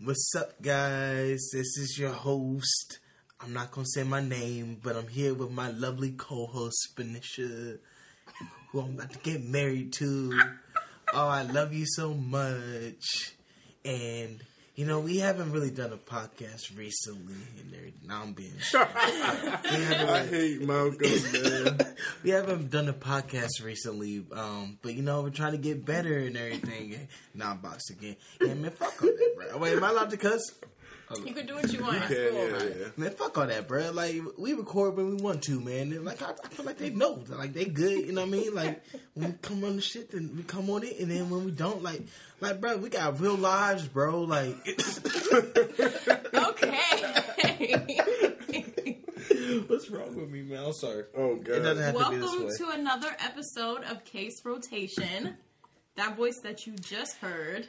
What's up, guys? This is your host. I'm not gonna say my name, but I'm here with my lovely co-host, Spanisha, who I'm about to get married to. Oh, I love you so much. And you know, we haven't really done a podcast recently, and there, now I'm being. I hate Malcolm, man. we haven't done a podcast recently, um, but you know we're trying to get better and everything. Now I'm boxed again. Yeah, man, fuck all that, bro. Wait, am I allowed to cuss? You can do what you want. Yeah, It's cool. yeah, yeah. Man, fuck all that, bro. Like we record when we want to, man. And, like I, I feel like they know, like they good. You know what I mean? Like when we come on the shit, then we come on it, and then when we don't, like, like, bro, we got real lives, bro. Like, Okay. what's wrong with me, man? I'm sorry. Oh It doesn't god. have to be Welcome this way. to another episode of Case Rotation. That voice that you just heard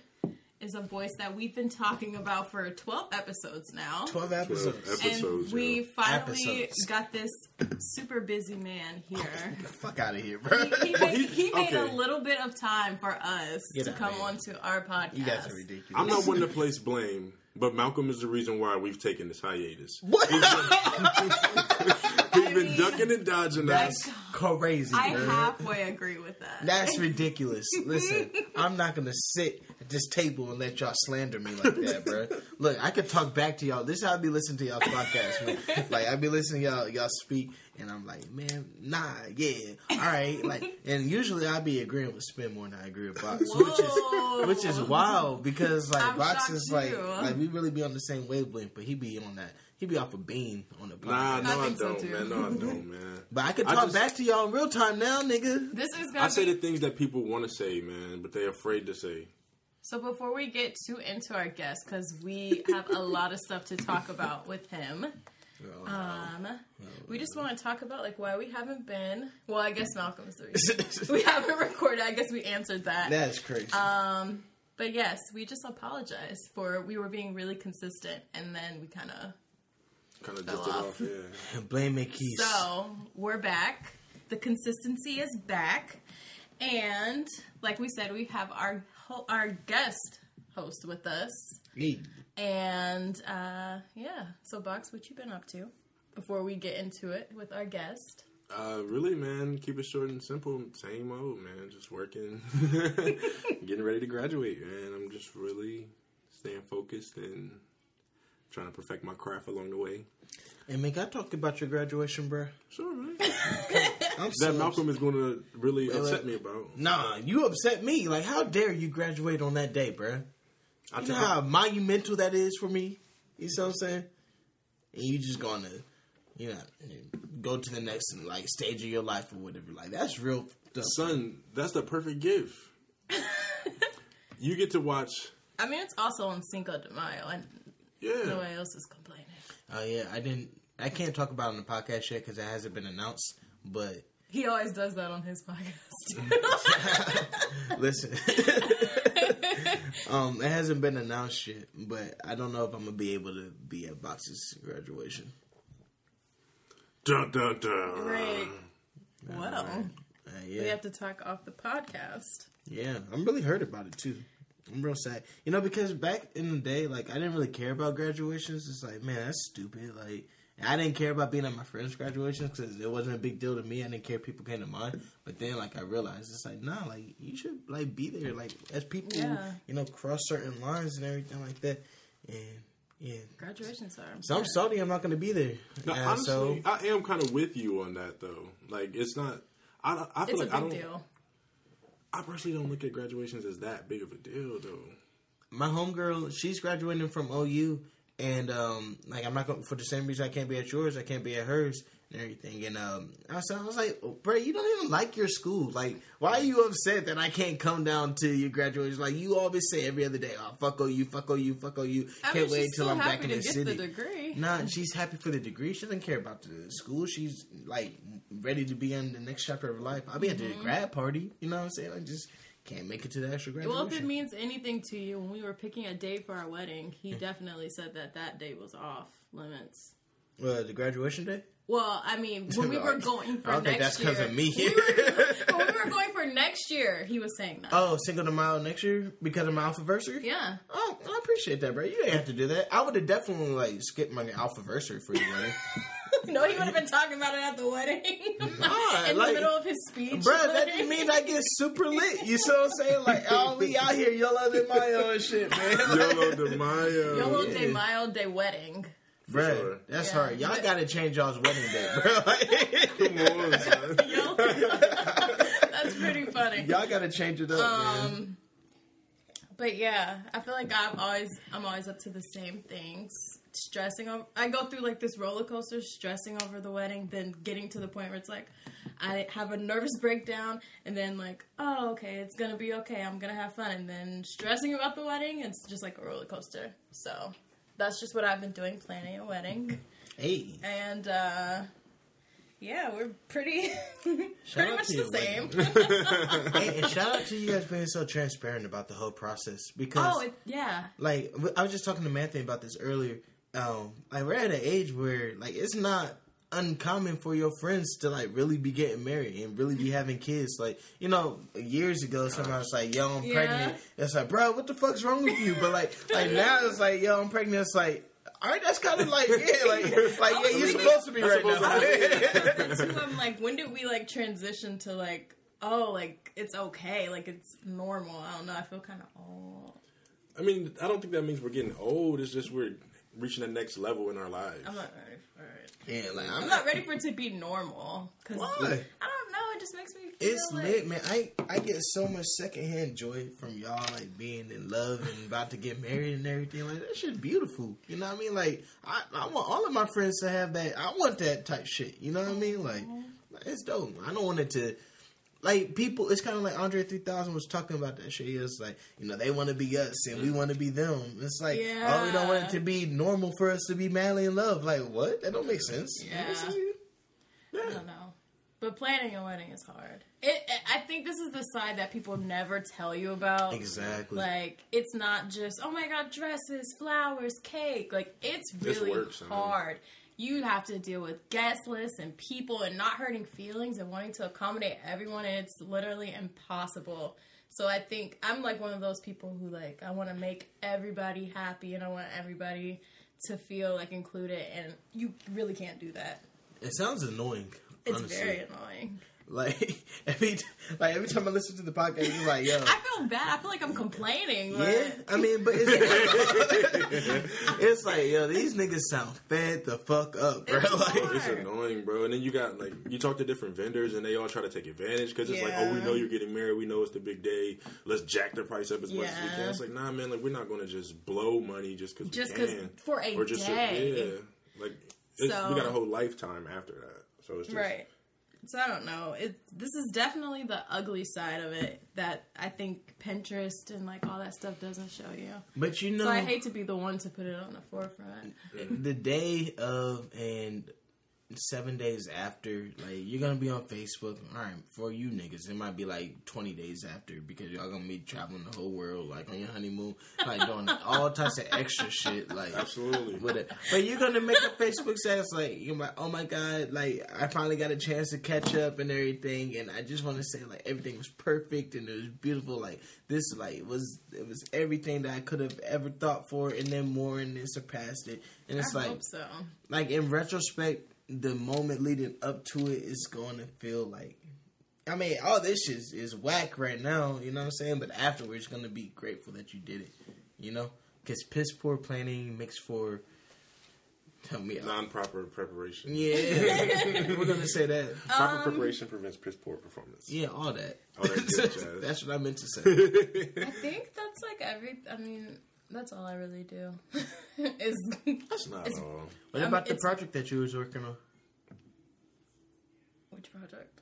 is a voice that we've been talking about for 12 episodes now. Twelve episodes. Twelve And Episodes, we yeah. finally Episodes. got this super busy man here. Fuck out of here, bro. He, he made, he made okay. a little bit of time for us Get to out, come man. onto our podcast. You guys are ridiculous. I'm not one to place blame, but Malcolm is the reason why we've taken this hiatus. What? He's been mean, ducking and dodging us. That's us. crazy. I bro. halfway agree with that. That's ridiculous. Listen, I'm not gonna sit at this table and let y'all slander me like that, bro. Look, I could talk back to y'all. This is how I be listening to y'all podcast, man. Like I be listening to y'all y'all speak, and I'm like, man, nah, yeah, all right. Like, and usually I be agreeing with Spin more than I agree with Box, which is which is wild because like I'm Box is like too. like we really be on the same wavelength, but he be on that. He be off a bean on the podcast. Nah, no, I I, think so, don't, too. man. No, I don't, man. But I could I talk just- back to y'all in real time now, nigga. This is I gonna say be the things that people want to say, man, but they're afraid to say. So before we get too into our guest, because we have a lot of stuff to talk about with him, um, we just want to talk about like why we haven't been. Well, I guess Malcolm's the reason we haven't recorded. I guess we answered that. That's crazy. Um, but yes, we just apologize for we were being really consistent, and then we kind of Kind of Fell just off. off, yeah. Blame it, Keith. So we're back. The consistency is back, and like we said, we have our ho- our guest host with us. Me. And uh, yeah, so Box, what you been up to? Before we get into it with our guest, Uh, really, man, keep it short and simple. Same old, man. Just working, getting ready to graduate, man. I'm just really staying focused and trying to perfect my craft along the way. Hey, man, can I talk about your graduation, bro? Sure, man. I'm so that Malcolm is going to really Wait, upset wait. me about. Nah, you upset me. Like, how dare you graduate on that day, bro? I You took know how monumental that is for me? You see what I'm saying? And you just gonna, you know, go to the next like stage of your life or whatever. Like that's real. Stuff. son, that's the perfect gift. you get to watch. I mean, it's also on Cinco de Mayo, and Yeah, nobody else is complaining. Oh yeah, I didn't. I can't talk about it on the podcast yet because it hasn't been announced. But He always does that on his podcast. listen, um, it hasn't been announced yet. But I don't know if I'm gonna be able to be at Box's graduation. dun dun dun. Great. Well, Uh, yeah, we have to talk off the podcast. Yeah, I'm really hurt about it too. I'm real sad. You know, because back in the day, like I didn't really care about graduations. It's like, man, that's stupid. Like I didn't care about being at my friends' graduations because it wasn't a big deal to me. I didn't care if people came to mine. But then, like I realized, it's like, nah, like you should like be there. Like as people, Yeah. you know, cross certain lines and everything like that. And yeah, Graduations are. so I'm sorry, I'm not going to be there. Now, And honestly, so I am kind of with you on that though. Like, it's not. I, I feel It's a like I don't. deal. I personally don't look at graduations as that big of a deal though. my homegirl, she's graduating from OU, and um, like I'm not going for the same reason I can't be at yours, I can't be at hers and everything. And um, I was, I was like, bro, you don't even like your school. Like, why are you upset that I can't come down to your graduation? Like, you always say every other day, oh fuck OU, fuck OU, fuck oh you. Can't mean, wait till I'm back in the city. the degree. Nah, she's happy for the degree. She doesn't care about the school. She's like ready to be in the next chapter of her life. I'll be at the grad party. You know what I'm saying? I just can't make it to the actual graduation. Well, if it means anything to you, when we were picking a date for our wedding, he Hmm. definitely said that that date was off limits. Uh, the graduation day. Well, I mean, when we were going for I don't think next that's 'cause year, of me. when we, were, when we were going for next year, he was saying that. Oh, Cinco de Mayo next year because of my alphaversary. yeah. Oh, I appreciate that, bro. You didn't have to do that. I would have definitely like skipped my alphaversary for you, buddy. no, he would have been talking about it at the wedding. Nah, In like- the middle of his speech. Bro, that didn't mean I get super lit. You see what I'm saying? Like, oh, we out here YOLO de Mayo and shit, man. Yolo de Mayo. Yolo de Mayo de wedding. For Bruh, sure. that's Yeah. hard. Y'all gotta change y'all's wedding date, bro. Come on, son. Yo. That's pretty funny. y'all gotta change it up, man. Um, but yeah, I feel like I'm always I'm always up to the same things. Stressing over, I go through like this roller coaster, stressing over the wedding, then getting to the point where it's like I have a nervous breakdown, and then like, oh okay, it's gonna be okay, I'm gonna have fun, and then stressing about the wedding, it's just like a roller coaster. So that's just what I've been doing, planning a wedding, Hey, and uh yeah, we're pretty pretty much the same. hey, and shout out to you guys being so transparent about the whole process because, oh, it, yeah. like, I was just talking to Anthony about this earlier. Um, like, we're at an age where, like, it's not uncommon for your friends to like really be getting married and really be having kids. Like, you know, years ago, somebody was like, "Yo, I'm Yeah. pregnant." It's like, bro, what the fuck's wrong with you? But like, like now it's like, "Yo, I'm pregnant." It's like. All right, that's kind of like yeah, like like yeah, you're supposed to be right now. too, I'm like, when did we like transition to like, oh, like it's okay, like it's normal? I don't know. I feel kind of old. I mean, I don't think that means we're getting old. It's just we're reaching the next level in our lives. I'm not ready for it. Yeah, like I'm I'm not ready for it to be normal. Cause Why? I don't know. It just makes me. Feel It's like, lit, man. I I get so much secondhand joy from y'all like being in love and about to get married and everything. Like that shit's beautiful. You know what I mean? Like I, I want all of my friends to have that. I want that type shit. You know what I mean? Like mm-hmm. it's dope. I don't want it to. Like people, it's kind of like Andre 3000 was talking about that shit. He was like, you know, they want to be us and we want to be them. It's like, oh, we don't want it to be normal for us to be madly in love. Like, what? That don't make sense. Yeah. This is- I don't know. But planning a wedding is hard. It. I think this is the side that people never tell you about. Exactly. Like it's not just oh my god dresses, flowers, cake. Like it's This really hard. I mean. You have to deal with guest lists and people and not hurting feelings and wanting to accommodate everyone and it's literally impossible. So I think I'm like one of those people who like I want to make everybody happy and I want everybody to feel like included and you really can't do that. it sounds annoying. It's honestly. very annoying. Like every like every time I listen to the podcast, it's like, yo, I feel bad. I feel like I'm complaining. But yeah. I mean, but it's, it's like, yo, these niggas sound fed the fuck up, bro. It's Like, hard. It's annoying, bro. And then you got like you talk to different vendors, and they all try to take advantage because it's like, oh, we know you're getting married, we know it's the big day. Let's jack the price up as much as we can. It's like, nah, man, like we're not going to just blow money just because Just we 'cause can, for a or just day. yeah, like it's, So- we got a whole lifetime after that. So it's just Right. So I don't know. It this is definitely the ugly side of it that I think Pinterest and like all that stuff doesn't show you. but you know, So I hate to be the one to put it on the forefront. the day of and seven days after, like you're gonna be on Facebook. All right, for you niggas, it might be like 20 days after because y'all gonna be traveling the whole world, like on your honeymoon, like doing all types of extra shit, like absolutely. with it. But you're gonna make a Facebook status like you're like, oh my god, like I finally got a chance to catch up and everything, and I just want to say like everything was perfect and it was beautiful. Like this, like was it was everything that I could have ever thought for, and then more, and it surpassed it. And it's I like, hope so. like in retrospect, the moment leading up to it is going to feel like. I mean, all this is is whack right now. You know what I'm saying? But afterwards, you're gonna be grateful that you did it. You know, because piss poor planning makes for. Tell me. Non-proper preparation. Yeah, we're gonna say that. Proper um, preparation prevents piss poor performance. Yeah, all that. All that jazz. That's what I meant to say. I think that's like every. I mean, that's all I really do. is That's not It's- all. What Um, about the project that you was working on? which project?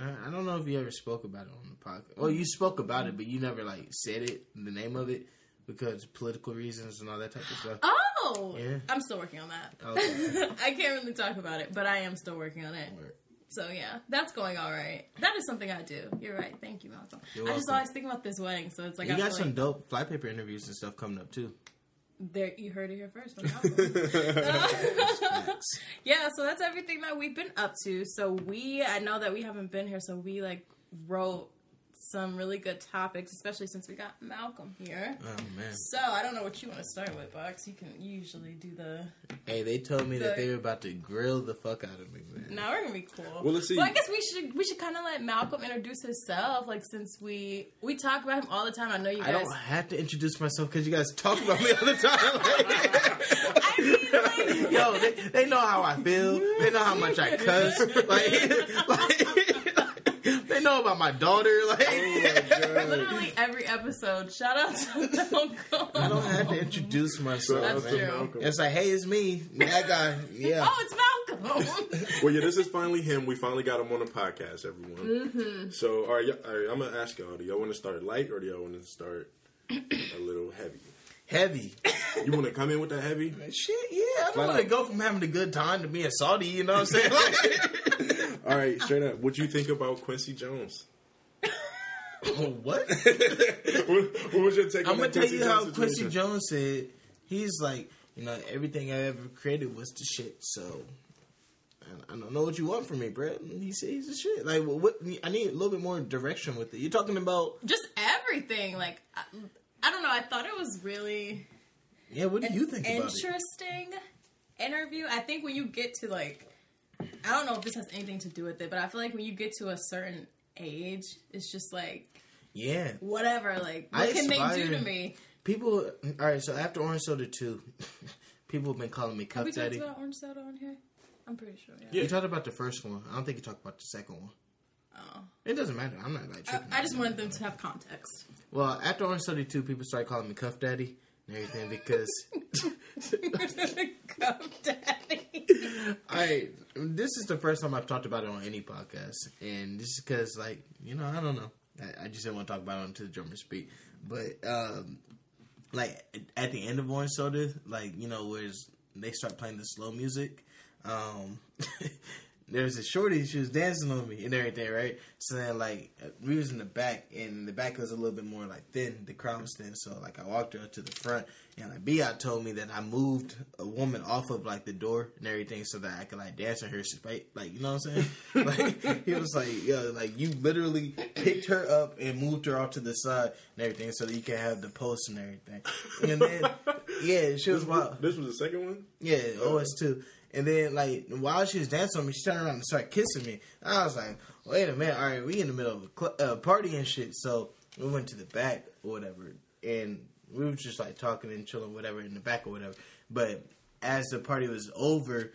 I I don't know if you ever spoke about it on the podcast. Well, you spoke about it, but you never like said it, the name of it, because political reasons and all that type of stuff. Oh, Yeah. I'm still working on that. Okay. I can't really talk about it, but I am still working on it. Word. So yeah, that's going all right. That is something I do. You're right. Thank you, Malcolm. You're I just always think about this wedding, so it's like you I got some like, dope fly paper interviews and stuff coming up too. there you heard it here first. Yeah, so that's everything that we've been up to. So we, I know that we haven't been here, so we like wrote some really good topics, especially since we got Malcolm here. Oh man. So I don't know what you want to start with, Box. You can usually do the. Hey, they told me that they were about to grill the fuck out of me, man. No, we're gonna be cool. Well, let's see. Well, I guess we should we should kind of let Malcolm introduce himself. Like since we we talk about him all the time, I know you guys... I guys. don't have to introduce myself because you guys talk about me all the time. I mean, like, Yo, they, they know how I feel. They know how much I cuss. Like, like, they know about my daughter. Like, literally every episode. Shout out to Malcolm. I don't have to introduce myself. That's true. It's like, hey, it's me, that guy. Yeah. Oh, it's Malcolm. well, yeah, this is finally him. We finally got him on the podcast, everyone. Mm-hmm. So, all right, y- all right, I'm gonna ask y'all: Do y'all want to start light or do y'all want to start a little heavy? Heavy. You want to come in with that heavy? Shit, yeah. I don't want to go from having a good time to being salty. You know what I'm saying? Like, All right, straight up. What do you think about Quincy Jones? Oh, what? what, what was your take? I'm on gonna that tell you how Jones Quincy? Jones said. He's like, you know, everything I ever created was the shit. So I- I don't know what you want from me, Brett. And he said he's the shit. Like, what? I need a little bit more direction with it. You're talking about, Just everything. Like I, I don't know. I thought it was really yeah. What do you think about it? interesting interview. I think when you get to like, I don't know if this has anything to do with it, but I feel like when you get to a certain age, it's just like Yeah, whatever. Like, what I can they do to me? people. All right, so after Orange Soda two, people have been calling me Have Cup we talked Daddy. about orange soda on here? I'm pretty sure. Yeah. Yeah. You talked about the first one. I don't think you talked about the second one. Oh. It doesn't matter. I'm not like I, tripping. I just wanted them to have context. well, after Orange Soda two, people started calling me Cuff Daddy and everything because. Cuff daddy. I this is the first time I've talked about it on any podcast, and this is because like you know I don't know I, I just didn't want to talk about it until the drummer speak, but um like at the end of Orange Soda, like you know where they start playing the slow music, um. There's a shorty, she was dancing on me and everything, right? So then, like, we was in the back, and the back was a little bit more like thin. The crowd was thin, so like I walked her up to the front, and like Biot told me that I moved a woman off of like the door and everything so that I could like dance in her space, like you know what I'm saying? like he was like, yo, like you literally picked her up and moved her off to the side and everything so that you can have the post and everything. And then yeah, she was wild. This was the second one. Yeah, OS two. And then like while she was dancing on me, she turned around and started kissing me. I was like, wait a minute, all right, we in the middle of a cl- uh, party and shit. So we went to the back or whatever, and we were just like talking and chilling, whatever, in the back or whatever. But as the party was over,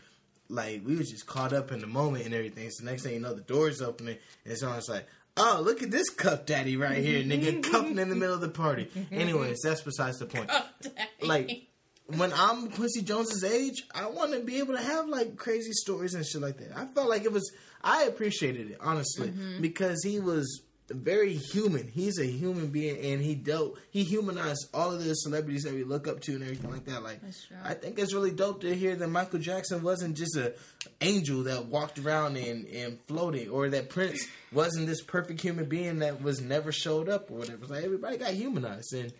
like we was just caught up in the moment and everything. So next thing you know, the door's opening, and someone's like. Oh, look at this cuff daddy right here, nigga, cupping in the middle of the party. Anyways, that's besides the point like when I'm Quincy Jones's age, I want to be able to have like crazy stories and shit like that. I felt like it was I appreciated it honestly mm-hmm. because he was very human. He's a human being and he dealt he humanized all of the celebrities that we look up to and everything like that. Like That's true. I think it's really dope to hear that Michael Jackson wasn't just a angel that walked around and, and floated or that Prince wasn't this perfect human being that was never showed up or whatever. It's like everybody got humanized and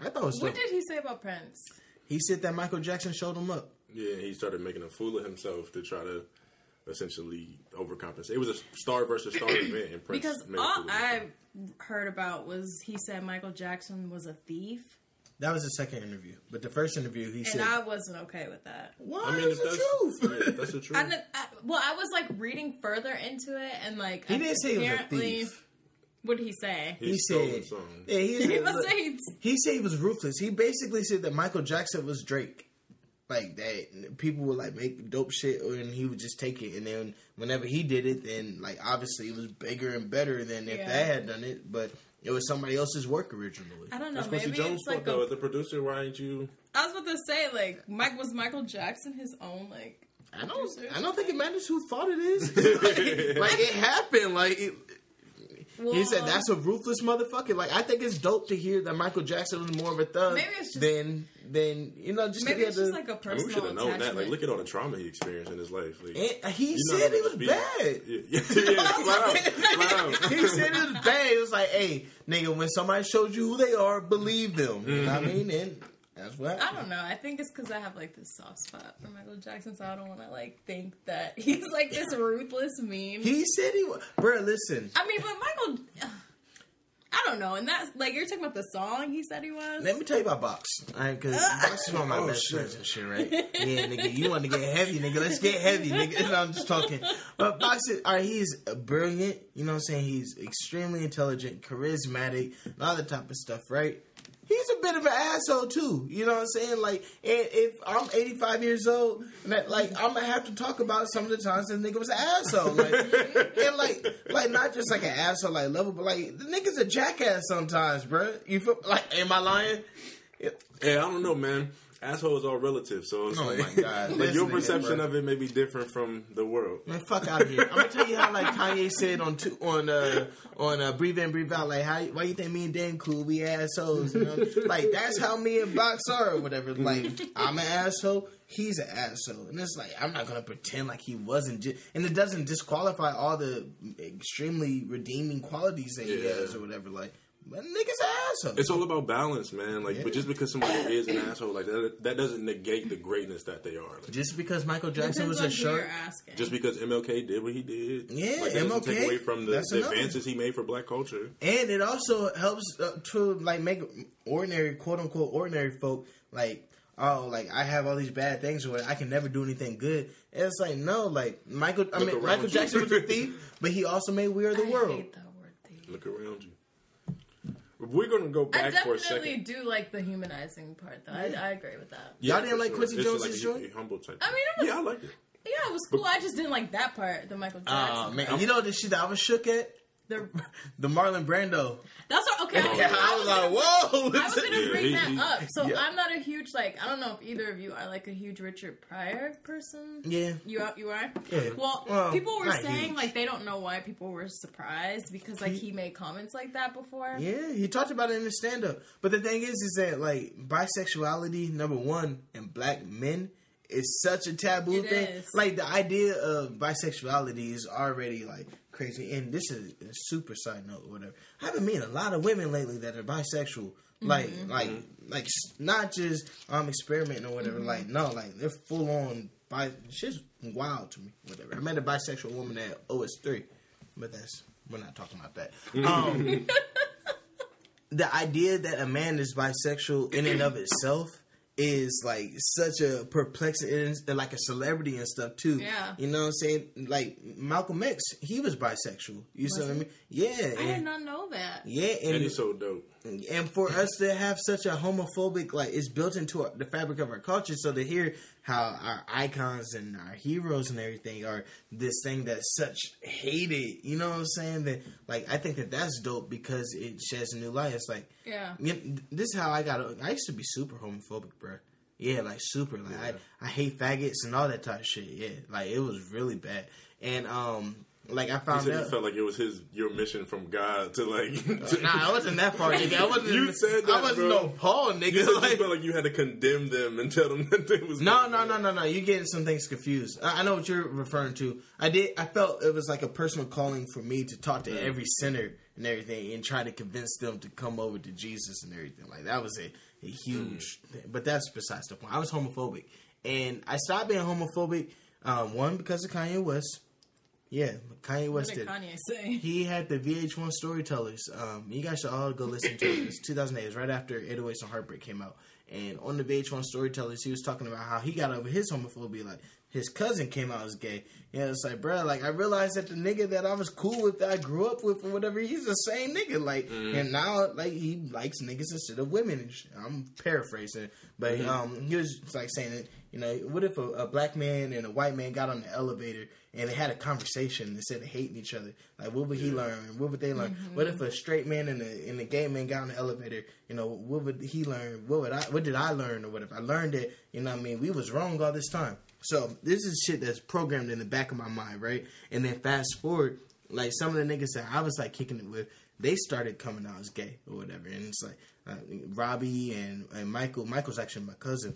I thought it was What dope. did he say about Prince? He said that Michael Jackson showed him up. Yeah, he started making a fool of himself to try to essentially overcompensate. It was a star versus star event, and Prince Because all I heard about was he said Michael Jackson was a thief, That was the second interview, but the first interview he and said, I wasn't okay with that. "Why I mean, is if the that's truth?" yeah, that's the truth. I, I, well, I was like reading further into it, and like he didn't say he was a apparently- thief. What did he say? he, He stole said, the song. "Yeah, he, He said, was look, he said he was ruthless. He basically said that Michael Jackson was Drake." Like that, people would like make dope shit, and he would just take it. And then whenever he did it, then like obviously it was bigger and better than if Yeah. they had done it. But it was somebody else's work originally. I don't know. That's Quincy Maybe Jones' it's like though. a, the producer, why didn't you? I was about to say like Mike was Michael Jackson his own like. I don't. I don't think it matters who thought it is. like, like, it happened. Like it, he said, "That's a ruthless motherfucker." Like I think it's dope to hear that Michael Jackson was more of a thug Maybe it's just- than than you know just maybe it's just the. like a I mean, personal we should have known that. Like, look at all the trauma he experienced in his life. Like, and he said how it was be- bad. Yeah, yeah, yeah. He said it was bad. It was like, "Hey, nigga, when somebody shows you who they are, believe them." You know what I mm-hmm. mean? And That's what I don't know. I think it's because I have like this soft spot for Michael Jackson, so I don't want to like think that he's like this ruthless mean. He said he was. Bro, listen. I mean, but Michael, I don't know. And that's like you're talking about the song he said he was. Let me tell you about Box. Alright, because Box is one of my Oh, best shit. friends and shit, right? Yeah, nigga, you want to get heavy, nigga. Let's get heavy, nigga. No, I'm just talking. But Box is, alright, he's brilliant. You know what I'm saying? He's extremely intelligent, charismatic, and all that type of stuff, right? He's a bit of an asshole too. You know what I'm saying? Like, and if I'm 85 years old, and that, like I'm gonna have to talk about some of the times that nigga was an asshole. Like, and like, like not just like an asshole like level, but like the nigga's a jackass sometimes, bro. You feel like? Am I lying? Hey, I don't know, man. Asshole is all relative, so it's Oh like, my God. like your perception of it may be different from the world. Man, fuck out of here. I'm gonna tell you how like Kanye said on two, on uh on uh, breathe in breathe out like how why you think me and Dan cool? We assholes you know? Like that's how me and Box are or whatever. Like I'm an asshole he's an asshole. And it's like I'm not gonna pretend like he wasn't and it doesn't disqualify all the extremely redeeming qualities that he has or whatever like nigga's an asshole It's all about balance, man. Like, Yeah. but just because somebody is an asshole, like that, that doesn't negate the greatness that they are. Like, just because Michael Jackson was a on who shark just because MLK did what he did, Yeah, like, that doesn't MLK, take away from the, the advances he made for black culture. and it also helps uh, to like make ordinary quote unquote ordinary folk like oh like I have all these bad things or I can never do anything good. And it's like no like Michael I Look mean around Michael you. Jackson was a thief, but he also made We Are the I World. hate that word thief. Look around you. We're gonna go I back for a second. definitely second. do like the humanizing part, though. I, I agree with that. Y'all didn't for like Quincy This is Jones's like a- joint? humble type. I mean, it was- yeah, I liked it. Yeah, it was cool. I just didn't like that part, the Michael ah, Jackson. Oh man, you know the shit that I was shook at The, the Marlon Brando. that's what, okay. I was, Yeah, gonna- I was like whoa. I was gonna bring that up. So yeah. I'm not a huge like. I don't know if either of you are like a huge Richard Pryor person. yeah. You are. You are. Yeah. Well, Well, people were saying huge. like they don't know why people were surprised because like he made comments like that before. Yeah, he talked about it in his stand up. But the thing is, is that like bisexuality, number one, and black men is such a taboo It thing. is. Like the idea of bisexuality is already like crazy. And this is a super side note or whatever. I've been meeting a lot of women lately that are bisexual. Like, Mm-hmm. like, like, not just um experimenting or whatever. Mm-hmm. Like, no, like they're full on bi. Shit's wild to me. Whatever. I met a bisexual woman at OS three, but that's we're not talking about that. Um, the idea that a man is bisexual in and of itself is like such a perplexing it's like a celebrity and stuff too. Yeah. You know what I'm saying? Like Malcolm X, he was bisexual. You see what I mean? Yeah. I did not know that. yeah, And and he's so dope. And for us to have such a homophobic like it's built into our, the fabric of our culture. So to hear how our icons and our heroes and everything are this thing that's such hated you know what i'm saying? That like i think that that's dope because it sheds a new light. It's like Yeah. this is how i got i used to be super homophobic bro yeah like super like Yeah. I, I hate faggots and all that type of shit. Yeah like it was really bad. And um like i found said out felt like it was his your mission from God to like. To, Nah, I wasn't that far, nigga. I wasn't. You said that, I wasn't bro. no Paul, nigga. You Like- you felt like you had to condemn them and tell them that they was no, no, no, no, no. You're getting some things confused. I, I know what you're referring to. I did. I felt it was like a personal calling for me to talk to every sinner and everything, and try to convince them to come over to Jesus and everything. Like that was a, a huge. Thing. But that's besides the point. I was homophobic, and I stopped being homophobic. Um, one because of Kanye West. Yeah, Kanye What West did did. Kanye say? He had the VH1 Storytellers. Um, you guys should all go listen to it. It's 2008. It was right after 808s and Heartbreak came out. And on the VH1 Storytellers, he was talking about how he got over his homophobia. Like, his cousin came out as gay. Yeah, it's like, bro, like, I realized that the nigga that I was cool with, that I grew up with, or whatever, he's the same nigga. Like, mm. and now, like, he likes niggas instead of women. And shit. I'm paraphrasing. But mm-hmm. um, he was like saying, you know, what if a, a black man and a white man got on the elevator and they had a conversation instead of hating each other? Like, what would he learn? What would they learn? What if mm-hmm. a straight man and a, and a gay man got on the elevator? You know, what would he learn? What would I? What did I learn? Or what if I learned it? You know, what I mean, we was wrong all this time. So this is shit that's programmed in the back of my mind, right? And then fast forward, like some of the niggas that I was like kicking it with, they started coming out as gay or whatever, and it's like uh, Robbie and, and Michael. Michael's actually my cousin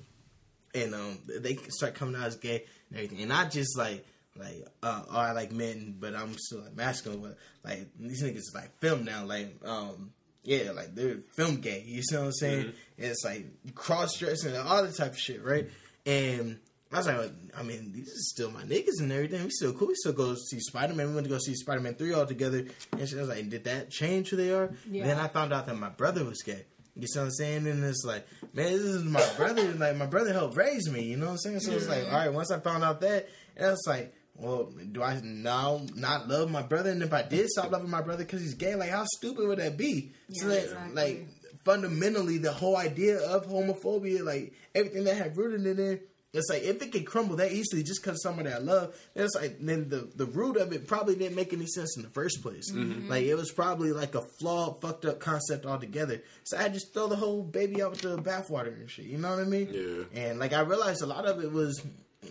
and um, they start coming out as gay and everything, and not just like like uh, oh I like men, but I'm still like masculine. But like these niggas like film now, like um, Yeah, like they're film gay. You see what I'm saying? Mm-hmm. And it's like cross dressing and all that type of shit, right? And I was like, I mean, these are still my niggas and everything. We still cool. We still go see Spider Man. We went to go see Spider Man three all together. And she was like, did that change who they are? Yeah. Then I found out that my brother was gay. You see what I'm saying? And it's like, man, this is my brother. Like my brother helped raise me. You know what I'm saying? So it's like, all right. Once I found out that, and it's like, well, do I now not love my brother? And if I did stop loving my brother because he's gay, like how stupid would that be? so Yeah, that, exactly. like fundamentally, the whole idea of homophobia, like everything that had rooted in it. It's like if it could crumble that easily just because somebody I love, it's like then the the root of it probably didn't make any sense in the first place. Like it was probably like a flawed, fucked up concept altogether. So I just throw the whole baby out with the bathwater and shit. You know what I mean? Yeah. And like I realized a lot of it was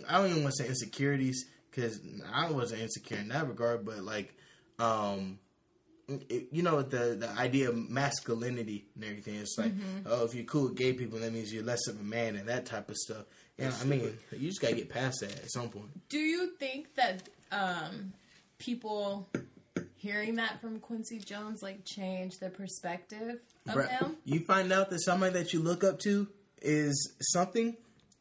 I don't even want to say insecurities because I wasn't insecure in that regard, but like um you know the the idea of masculinity and everything. It's like, oh, if you're cool with gay people, that means you're less of a man and that type of stuff. Yeah, I mean, you just gotta get past that at some point. Do you think that um, people hearing that from Quincy Jones like change their perspective of Bruh, him? You find out that somebody that you look up to is something,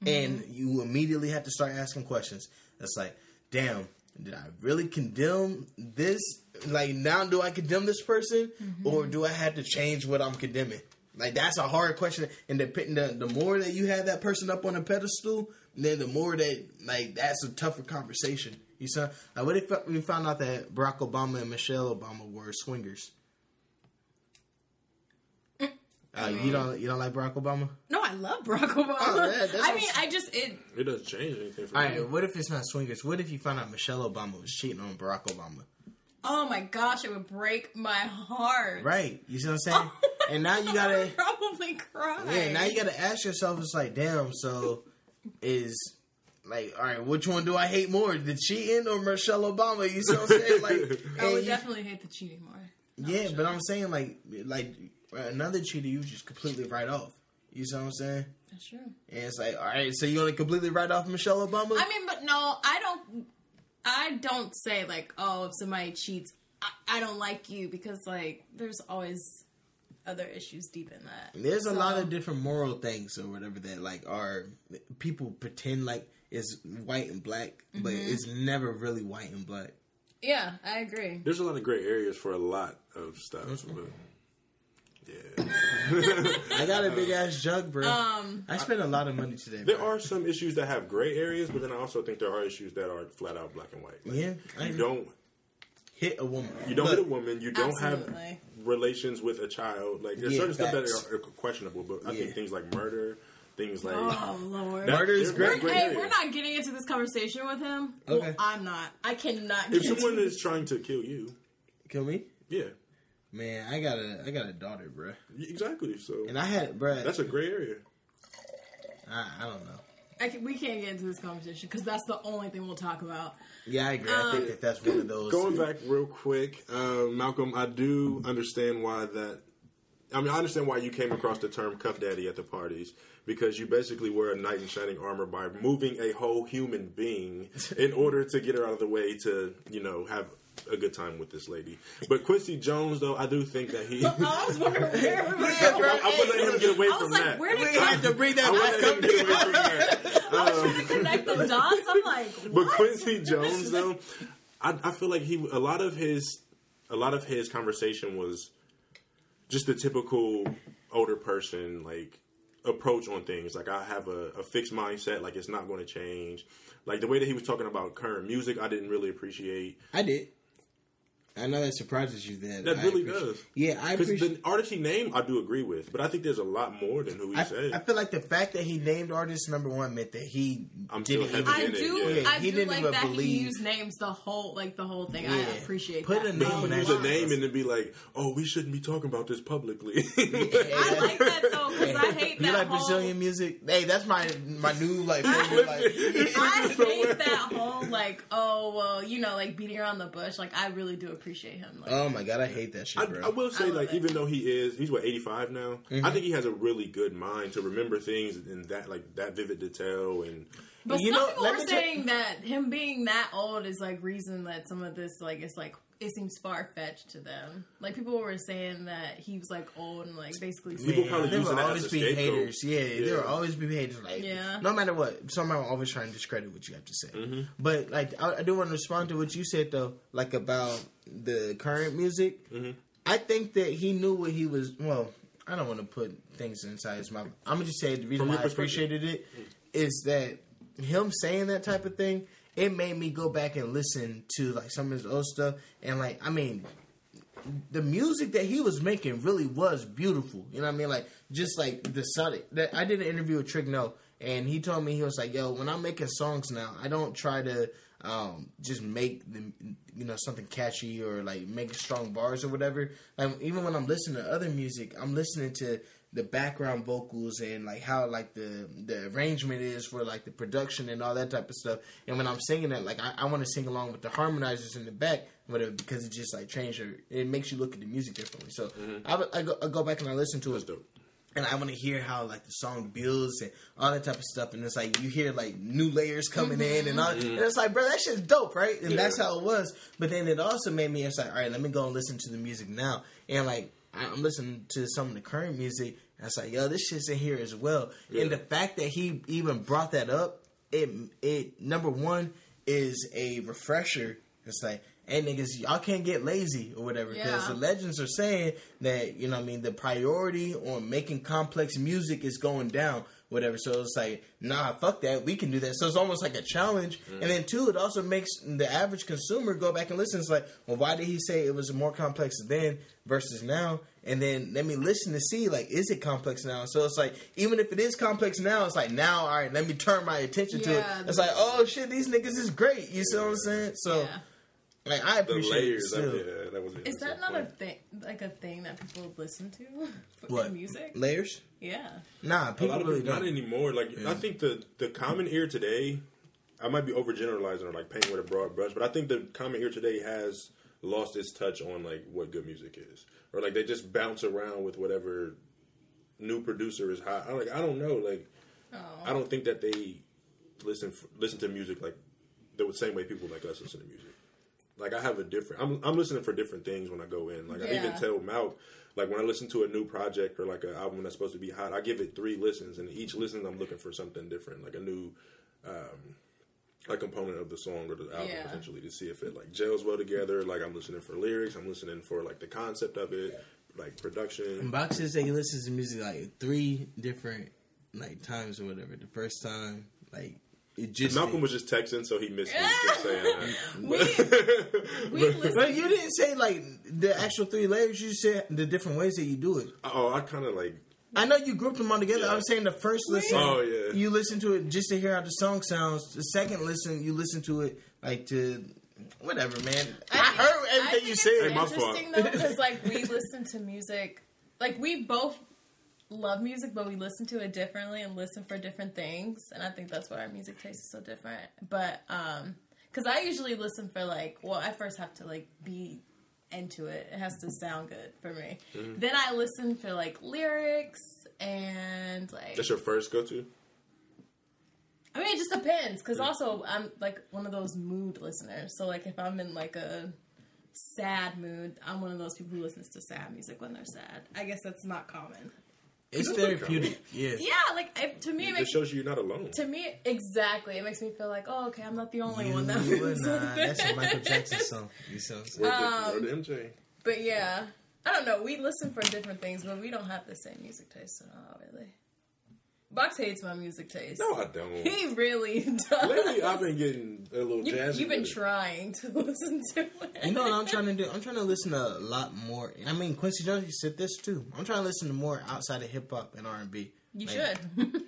and you immediately have to start asking questions. It's like, damn, did I really condemn this? Like, now do I condemn this person, or do I have to change what I'm condemning? Like, that's a hard question. And the, the the more that you have that person up on a pedestal, then the more that like that's a tougher conversation. You saw, like, what if we found out that Barack Obama and Michelle Obama were swingers? Uh, you don't you don't like Barack Obama? No, I love Barack Obama. Oh, yeah, I what- mean, I just it. It doesn't change anything for All me. right, what if it's not swingers? What if you find out Michelle Obama was cheating on Barack Obama? Oh my gosh, it would break my heart. Right, you see what I'm saying? and now you gotta, would probably cry. yeah, now you gotta ask yourself. It's like, damn. So, is like, all right, which one do I hate more, the cheating or Michelle Obama? You see what I'm saying? Like, I would you- definitely hate the cheating more. yeah, but I'm saying like, like another cheater, you just completely write off. You see what I'm saying? That's true. And it's like, all right, so you want to completely write off Michelle Obama? I mean, but no, I don't. I don't say like, oh, if somebody cheats, I, I don't like you because like there's always other issues deep in that. There's a lot of different moral things or whatever that like are people pretend like it's white and black, but Mm-hmm. it's never really white and black. Yeah, I agree. There's a lot of gray areas for a lot of stuff, but yeah, I got a big ass jug, bro. Um, I spent a lot of money today. there bro. are some issues that have gray areas, but then I also think there are issues that are flat out black and white. Like, yeah, I you don't hit a woman. you don't Look, hit a woman, you don't have relations with a child. Like there's Yeah, certain stuff that are, are questionable, but I Yeah. think things like murder, things like Oh lord. Murder is they're great. Hey, we're not getting into this conversation with him. Okay. Well, I'm not. I cannot. If Get into someone this. is trying to kill you, kill me, yeah, man. I got a I got a daughter, bro, exactly. So and I had, bro. that's a gray area. I, I don't know. I can, we can't get into this conversation because that's the only thing we'll talk about. Yeah, I agree. I Um, think that that's one of those. Going back real quick, uh, Malcolm, I do understand why that. I mean, I understand why you came across the term "cuff daddy" at the parties because you basically wear a knight in shining armor by moving a whole human being in order to get her out of the way to, you know, have a good time with this lady. But Quincy Jones, though, I do think that he. I was wondering where we were Yeah, I would let him get away I was from like, that. where did we had to bring that I would back let him up. get away from that. I was trying to connect the dots. I'm like, um, But? Quincy Jones, though, I, I feel like he a lot of his a lot of his conversation was just the typical older person like approach on things. Like I have a, a fixed mindset, like it's not going to change. Like the way that he was talking about current music, I didn't really appreciate. I did. I know that surprises you. That That I really appreciate- does. Yeah, I Because appreciate. the artist he named, I do agree with, but I think there's a lot more than who he I, said. I feel like the fact that he named artist number one meant that he I'm didn't still even. heavy I in it, do, yeah. I He do didn't like even that believe- he used names the whole, like the whole thing. I appreciate Put that. a name on that Use a name and then be like, "Oh, we shouldn't be talking about this publicly." I like that though because I hate You that like whole. Brazilian music? Hey, that's my my new like favorite. Like, I hate that whole like, oh well, you know, like beating around the bush. Like I really do appreciate him. Like, oh my god, I hate that shit, I, bro. I will say, I like, it. even though he is, he's what eighty five now. Mm-hmm. I think he has a really good mind to remember things in that like that vivid detail. And But You some know, people let are me tell- saying that him being that old is like reason that some of this like is like it seems far fetched to them. Like people were saying that he was like old and like basically. People saying- probably there will always as be haters. Yeah, Yeah. there will always be haters. Like, Yeah. no matter what, somebody will always try and discredit what you have to say. Mm-hmm. But like, I, I do want to respond to what you said though, like about the current music. Mm-hmm. I think that he knew what he was. Well, I don't want to put things inside his mouth. I'm gonna just say the reason From why I appreciated it is that him saying that type of thing. It made me go back and listen to like some of his old stuff, and like, I mean, the music that he was making really was beautiful. You know what I mean? Like just like the Sonic. That I did an interview with Trick No, and he told me he was like, "Yo, when I'm making songs now, I don't try to um, just make the you know something catchy or like make strong bars or whatever. Like even when I'm listening to other music, I'm listening to the background vocals and like how like the the arrangement is for like the production and all that type of stuff. And when I'm singing that, like I, I want to sing along with the harmonizers in the back, whatever, because it just like changes. Your, it makes you look at the music differently. So mm-hmm. I, I, go, I go back and I listen to That's it dope. and I want to hear how like the song builds and all that type of stuff. And it's like you hear like new layers coming mm-hmm. in and all. Mm-hmm. And it's like, bro, that shit's dope, right? And Yeah. that's how it was. But then it also made me. It's like, all right, let me go and listen to the music now. And like I'm listening to some of the current music. And it's like, yo, this shit's in here as well. Yeah. And the fact that he even brought that up, it it number one is a refresher. It's like. Hey niggas, y'all can't get lazy or whatever because Yeah. the legends are saying that you know what I mean the priority on making complex music is going down whatever so it's like nah fuck that we can do that so it's almost like a challenge and then two it also makes the average consumer go back and listen it's like well why did he say it was more complex then versus now and then let me listen to see like is it complex now so it's like even if it is complex now it's like now all right let me turn my attention to it it's like oh shit these niggas is great you see what i'm saying so Yeah. like i appreciate The appreciate layers. it Of, yeah, uh, that was. Is that not funny. a thing, like a thing that people listen to? For What? music? layers Yeah. nah A people lot of really people, don't not anymore. Like I think the the common ear today, I might be overgeneralizing or like painting with a broad brush, but I think the common ear today has lost its touch on like what good music is, or like they just bounce around with whatever new producer is hot. I'm like I don't know, like Oh. I don't think that they listen listen to music like the same way people like us listen to music. Like I have a different. I'm I'm listening for different things when I go in. Like I even Yeah. tell Malk, like when I listen to a new project or like an album that's supposed to be hot, I give it three listens, and each listen I'm looking for something different, like a new, um, like component of the song or the album Yeah. potentially to see if it like gels well together. Like I'm listening for lyrics, I'm listening for like the concept of it, like production. Box says that he listens to music like three different like times or whatever. The first time, like it just Malcolm was just texting, so he missed me just saying that. We, we But listen. you didn't say like the actual three layers. You said the different ways that you do it. oh, I kind of like I know you grouped them all together. Yeah. I was saying the first listen, Oh, yeah. you listen to it just to hear how the song sounds. The second listen, you listen to it like to whatever, man. I, heard I everything think you it's said. Hey, my interesting though, because like we listen to music, like we both love music, but we listen to it differently and listen for different things, and I think that's why our music taste is so different. But um, because I usually listen for like, well, I first have to like be into it. It has to sound good for me. Mm-hmm. Then I listen for like lyrics and like that's your first go to. I mean, it just depends. Because also, I'm like one of those mood listeners. So, like, if I'm in like a sad mood, I'm one of those people who listens to sad music when they're sad. I guess that's not common. It's That's pretty therapeutic. Yeah. Yeah, like if, to me, it It makes shows you you're not alone. to me exactly. It makes me feel like, oh, okay, I'm not the only one that You feels and I, like that's a that. Michael Jackson song. You see what I'm saying? Word, Um, to, word to MJ. But yeah, I don't know. We listen for different things, but we don't have the same music taste at all, really. Box hates my music taste. No, I don't. He really does. Lately, I've been getting a little you, jazzy. you've been trying to listen to it. You know what I'm trying to do? I'm trying to listen to a lot more. I mean, Quincy Jones, you said this too. I'm trying to listen to more outside of hip hop and R&B. You Like, should.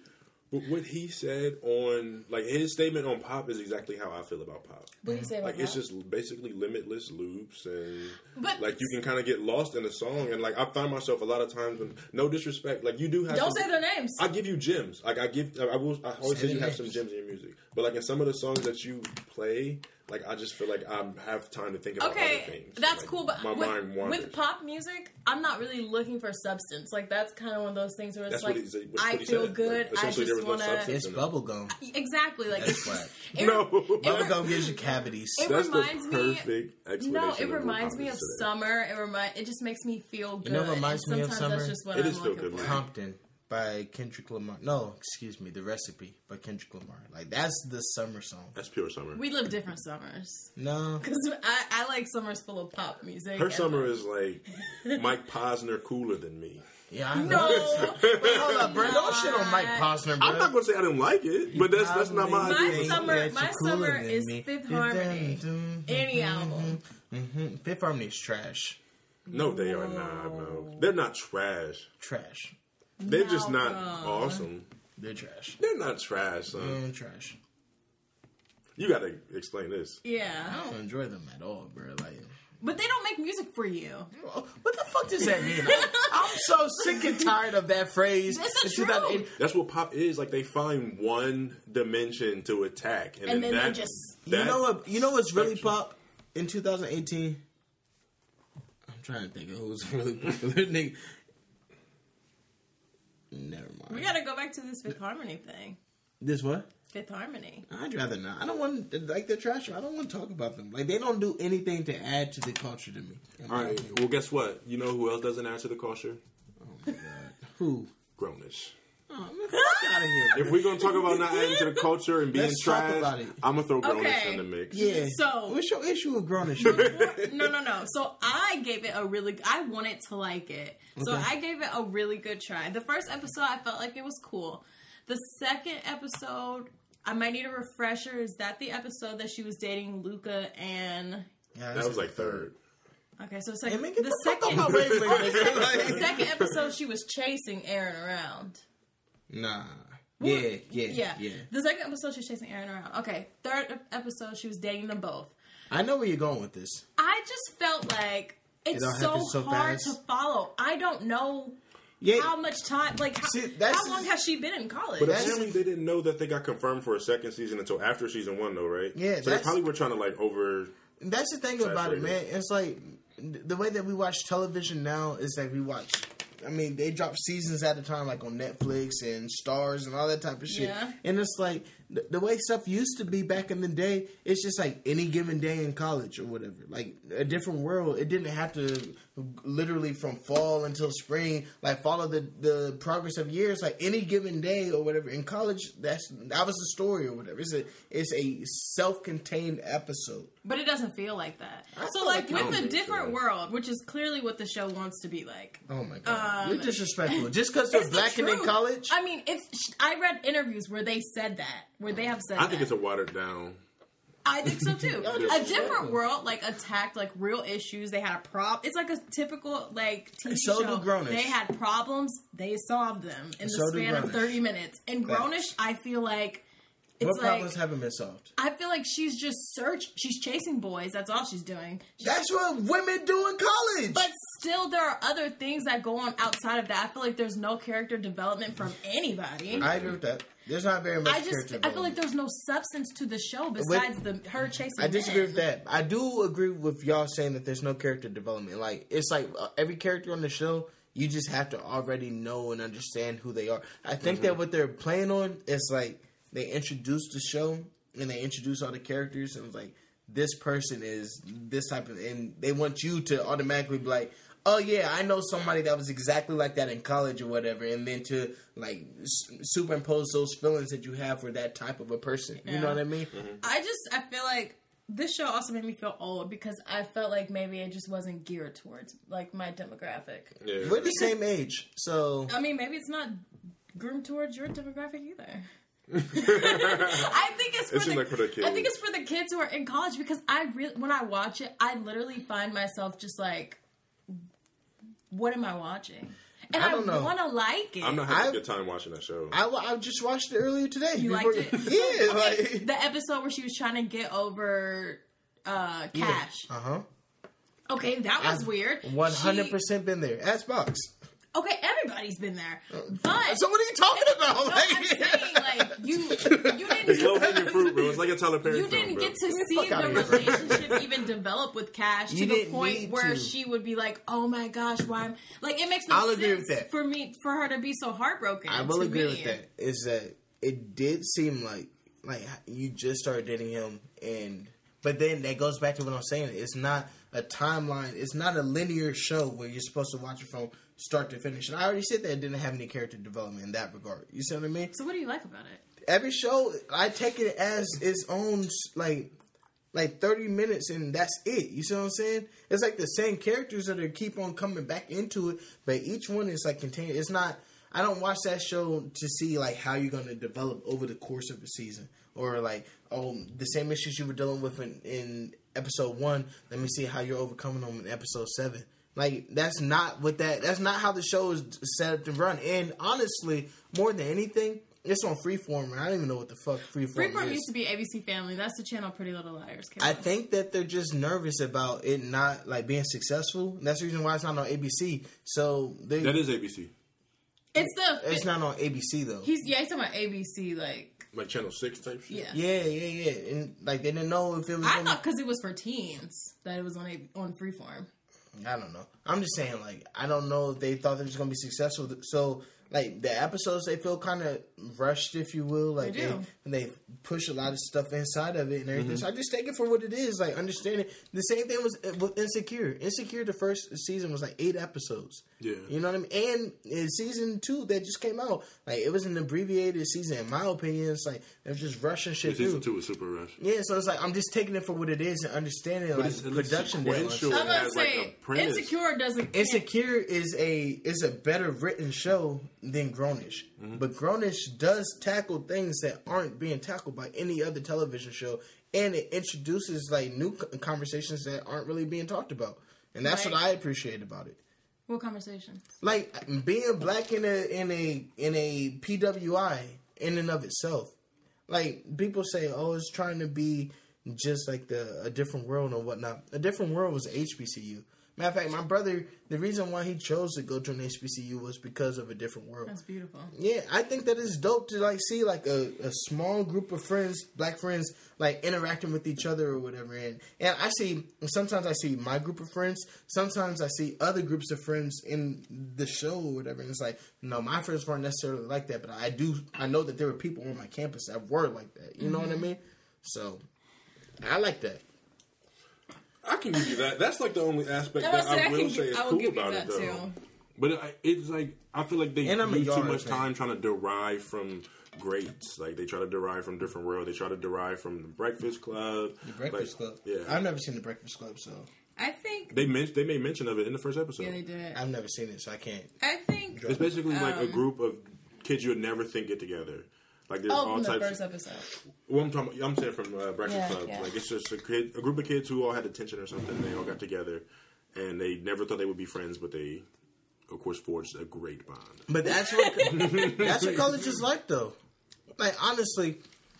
But what he said on, like his statement on pop is exactly how I feel about pop. what do you say about Like it's that? just basically limitless loops and But- like you can kind of get lost in a song and like I find myself a lot of times when no disrespect like you do have Don't some- say their names. I give you gems like I give I will I always Say say you their have some gems in your music but like in some of the songs that you play Like I just feel like I have time to think about Okay, other things. that's Like, cool, but my with, mind wanders. with pop music, I'm not really looking for substance. Like that's kind of one of those things where it's That's like what he what I feel said. good. Like, I just want to substance. It's bubblegum. exactly like That's it's whack. it, No. it re- Bubblegum gives you cavities. It That's reminds the me- perfect explanation. no, it reminds pop me of today. summer. It remind it just makes me feel good. You know what reminds and me of sometimes summer? That's just what It I'm is feel good, Compton by Kendrick Lamar. No, excuse me, The Recipe by Kendrick Lamar. Like that's the summer song. That's pure summer. We live different summers No, because I, I like summers full of pop music. Her summer like- is like Mike Posner cooler than me. yeah, I no. Wait, hold up, bro. Don't shit on Mike Posner, bro. I'm not gonna say I didn't like it, but that's that's not my Probably My idea. think summer- that my you're summer is me. Fifth Harmony. Any album. hmm Fifth Harmony is trash. No, they are not. No, they're not trash. Trash. They're just not Malcolm. awesome. They're trash. They're not trash, son. Mm, trash. You gotta explain this. Yeah, I don't enjoy them at all, bro. Like, but they don't make music for you. what the fuck does that mean? I'm so sick and tired of that phrase. It's the In 2008 truth. That's what pop is. Like they find one dimension to attack, and, And then they that, just- You know what? You know what's really spectrum. pop in 2018? I'm trying to think of who's really popular. Nigga. Never mind. We gotta go back to this Fifth Harmony thing. this what? Fifth Harmony. I'd rather not. I don't want like they're trash. I don't want to talk about them. Like they don't do anything to add to the culture to me. All right. Well, guess what? You know who else doesn't add to the culture? Oh my god. Who? Grownish. Oh, man, fuck out of here. If we're gonna talk about not adding to the culture and being Let's trash. I'm gonna throw Grownish Okay. in the mix. yeah. So- what's your issue with Grownish? no, no, no. So I gave it a really. I wanted to like it, so Okay. I gave it a really good try. The first episode, I felt like it was cool. The second episode, I might need a refresher. Is that the episode that she was dating Luca and? Yeah, That was like third. Okay, so second, the, the, fuck second, out my way, man. the second episode, she was chasing Aaron around. Nah. Yeah, yeah, Yeah. yeah. The second episode, she's chasing Aaron around. Okay, third episode, she was dating them both. I know where you're going with this. I just felt like it's all so, so hard fast. to follow. I don't know Yeah, how much time, like how, See, that's- how long has she been in college? But apparently they didn't know that they got confirmed for a second season until after season one, though, right? Yeah, So they that's- probably were trying to like over. That's the thing about it, man. It's like the way that we watch television now is like we watch. I mean, they drop seasons at a time, like on Netflix and Starz and all that type of shit. Yeah. And it's like the, the way stuff used to be back in the day. It's just like any given day in college or whatever, like a different world. It didn't have to literally from fall until spring, like follow the the progress of years. Like any given day or whatever in college, that's that was the story or whatever. It's a it's a self contained episode. but it doesn't feel like that. I So, like, like with a different world, which is clearly what the show wants to be like. Oh my god, Um, you're disrespectful. Just because they're the black and in college. I mean, if I read interviews where they said that, where they have said I think that. it's a watered down. I think so too. A different world like attacked like real issues. They had a problem. It's like a typical like TV So do show. Grownish. They had problems. They solved them in So the do span of thirty minutes. And Facts. Grownish, I feel like it's what like problems haven't been solved? I feel like she's just search. She's chasing boys. That's all she's doing. That's what women do in college. But still, there are other things that go on outside of that. I feel like there's no character development from anybody. I agree with that. There's not very much. I just character I feel like there's no substance to the show besides the her chasing. I disagree men. with that. I do agree with y'all saying that there's no character development. Like it's like uh, every character on the show, you just have to already know and understand who they are. I think that what they're playing on is like they introduce the show and they introduce all the characters and it's like this person is this type of and they want you to automatically be like oh yeah i know somebody that was exactly like that in college or whatever and then to like s- superimpose those feelings that you have for that type of a person you know what i mean mm-hmm. I just I feel like this show also made me feel old because I felt like maybe it just wasn't geared towards like my demographic. Yeah. we're the same age so I mean, maybe it's not groomed towards your demographic either. I think it's for, It the, like for the I think kids. it's for the kids who are in college because I really when I watch it, I literally find myself just like, what am I watching? And I I, don't want to like it. I'm not having I- a good time watching that show. I, I just watched it earlier today. You before- liked it? Yeah, Okay, like the episode where she was trying to get over uh, Cash. Uh huh. Okay, that was weird. One hundred She- percent been there. Xbox. Okay, everybody's been there, uh, but So what are you talking about? no, Like- I'm saying like you, you It's didn't. low hanging fruit, bro. It's like like a Tyler Perry You film, didn't bro. get to the see fuck the outta here, relationship even develop with Cash You to the didn't point need where to. she would be like, "Oh my gosh, why?" I'm like it makes no I'll sense agree with that. for me for her to be so heartbroken. I will to agree me. with that. Is that it did seem like like you just started dating him, and but then that goes back to what I'm saying. It's not a timeline. It's not a linear show where you're supposed to watch it from start to finish. And I already said that it didn't have any character development in that regard. You see what I mean? So what do you like about it? Every show, I take it as its own like. Like thirty minutes and that's it. You see what I'm saying? It's like the same characters that are keep on coming back into it, but each one is like contained. It's not. I don't watch that show to see like how you're gonna develop over the course of the season, or like oh the same issues you were dealing with in, in episode one. Let me see how you're overcoming them in episode seven. Like that's not what that. That's not how the show is set up to run. And honestly, more than anything, it's on Freeform. and I don't even know what the fuck Freeform, is. Freeform is. used to be ABC Family. That's the channel Pretty Little Liars came I on. think that they're just nervous about it not like being successful. That's the reason why it's not on ABC. So they, That is ABC, it's the it's not on ABC though. he's yeah he's talking about ABC like like Channel Six type shit. yeah. Yeah, yeah, yeah. And like they didn't know if it was. I gonna- thought because it was for teens that it was on a, on Freeform. I don't know. I'm just saying, like, I don't know if they thought they was gonna be successful. So, like, the episodes they feel kind of rushed, if you will. Like They they do. they, push a lot of stuff inside of it and everything. Mm-hmm. So I just take it for what it is. Like, understand it. The same thing was uh, with Insecure. Insecure, the first season was like eight episodes. Yeah. you know what I mean. And in season two that just came out, like, it was an abbreviated season. In my opinion, it's like they're just rushing shit Season through. two was super rushed. Yeah, so it's like I'm just taking it for what it is and understanding like it's- it's production sequential. deadlines. I'm gonna has, like, say. Insecure doesn't. Insecure is a is a better written show than Grownish, mm-hmm. but Grownish does tackle things that aren't being tackled by any other television show, and it introduces like new conversations that aren't really being talked about, and that's what I appreciate about it. What conversation? Like being black in a in a in a PWI in and of itself. Like people say, oh, it's trying to be just like the a different world or whatnot. A different world was HBCU. Matter of fact, my brother, the reason why he chose to go to an HBCU was because of a different world. That's beautiful. Yeah, I think that it's dope to like see like a, a small group of friends, black friends, like interacting with each other or whatever. And and I see sometimes I see my group of friends, sometimes I see other groups of friends in the show or whatever. And it's like, no, my friends weren't necessarily like that, but I do I know that there were people on my campus that were like that. You know what I mm-hmm. mean? So I like that. I can give you that. That's like the only aspect I that would say I I will can say give- is cool about it though. too. But it, it's like I feel like they And I'm use too much fan. time trying to derive from greats. Like they try to derive from different world. They try to derive from the Breakfast Club. The Breakfast Like, Club. Yeah, I've never seen the Breakfast Club, so I think. they men- they made mention of it in the first episode. Yeah, they did. I've never seen it, so I can't. I think. It's basically like a Um, group of kids you would never think get together. Like there's Oh, all from the types. first episode. Well, I'm talking. I'm saying from uh, Breakfast Yeah, Club. yeah. Like it's just a kid, a group of kids who all had attention or something. They all got together, and they never thought they would be friends, but they, of course, forged a great bond. But that's what that's what college is like, though. Like honestly,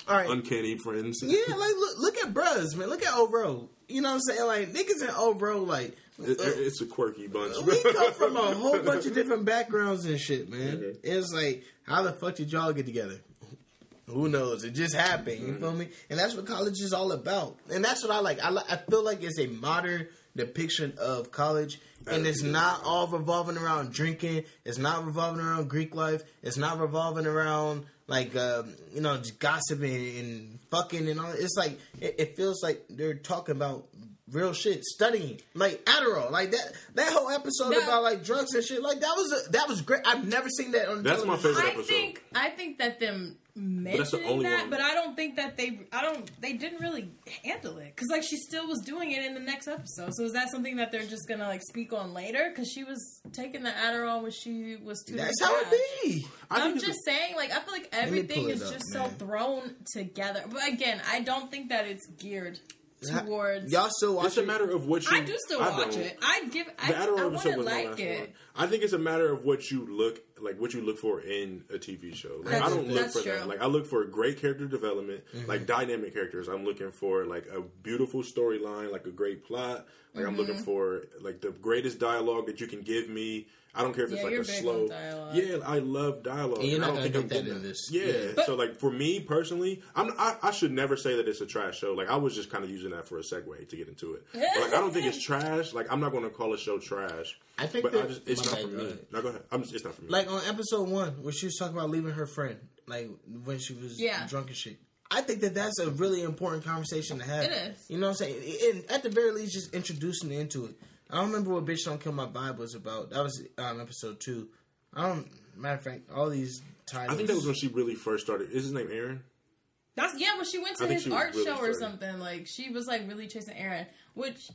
all right. Uncanny friends. Yeah, like look, look at bros, man. Look at old bro. You know what I'm saying? Like niggas and old bro, like It- it- it's a quirky bunch. we come from a whole bunch of different backgrounds and shit, man. Mhm. It's like, how the fuck did y'all get together? Who knows? It just happened. You feel me? And that's what college is all about. And that's what I like. I I feel like it's a modern depiction of college, and it's not all revolving around drinking. It's not revolving around Greek life. It's not revolving around like um, you know just gossiping and fucking and all. It's like it, it feels like they're talking about real shit, studying like Adderall, like that. That whole episode That- about like drugs and shit, like that was a, that was great. I've never seen that on. That's my television. favorite I episode. think I think that them that's the mentioning that, one. but I don't think that they I don't they didn't really handle it because like she still was doing it in the next episode. So is that something that they're just gonna like speak on later? Because she was taking the Adderall when she was too. That's how it be. I I'm think it's just saying, like, I feel like everything is up, just man. so thrown together. But again, I don't think that it's geared towards. Y'all still watch It's a matter of what you. I do still watch don't. it. I give. I, The Adderall I episode want to was my like last it. one. I think it's a matter of what you look like what you look for in a TV show. Like I don't look for true. that. Like I look for great character development, Mm-hmm. like dynamic characters. I'm looking for like a beautiful storyline, like a great plot. Like I'm Mm-hmm. looking for like the greatest dialogue that you can give me. I don't care if Yeah, it's like you're a big slow. on dialogue. Yeah, I love dialogue. And you're and I not don't think get I'm that getting in this. Yeah. Yeah. But- so like for me personally, I'm I, I should never say that it's a trash show. Like I was just kind of using that for a segue to get into it. But, like I don't think it's trash. Like I'm not going to call a show trash. I think but that- I just, it's not for me. No, go ahead. I'm just, it's not for me. Like on episode one, where she was talking about leaving her friend, like when she was Yeah. drunk and shit. I think that that's a really important conversation to have. It is. You know what I'm saying? And at the very least, just introducing into it. I don't remember what "Bitch Don't Kill My Vibe" was about. That was um, episode two. I don't. Matter of fact, all these titles. I think that was when she really first started. Is his name Aaron? That's yeah. When she went to I his art really show or something, like she was like really chasing Aaron, which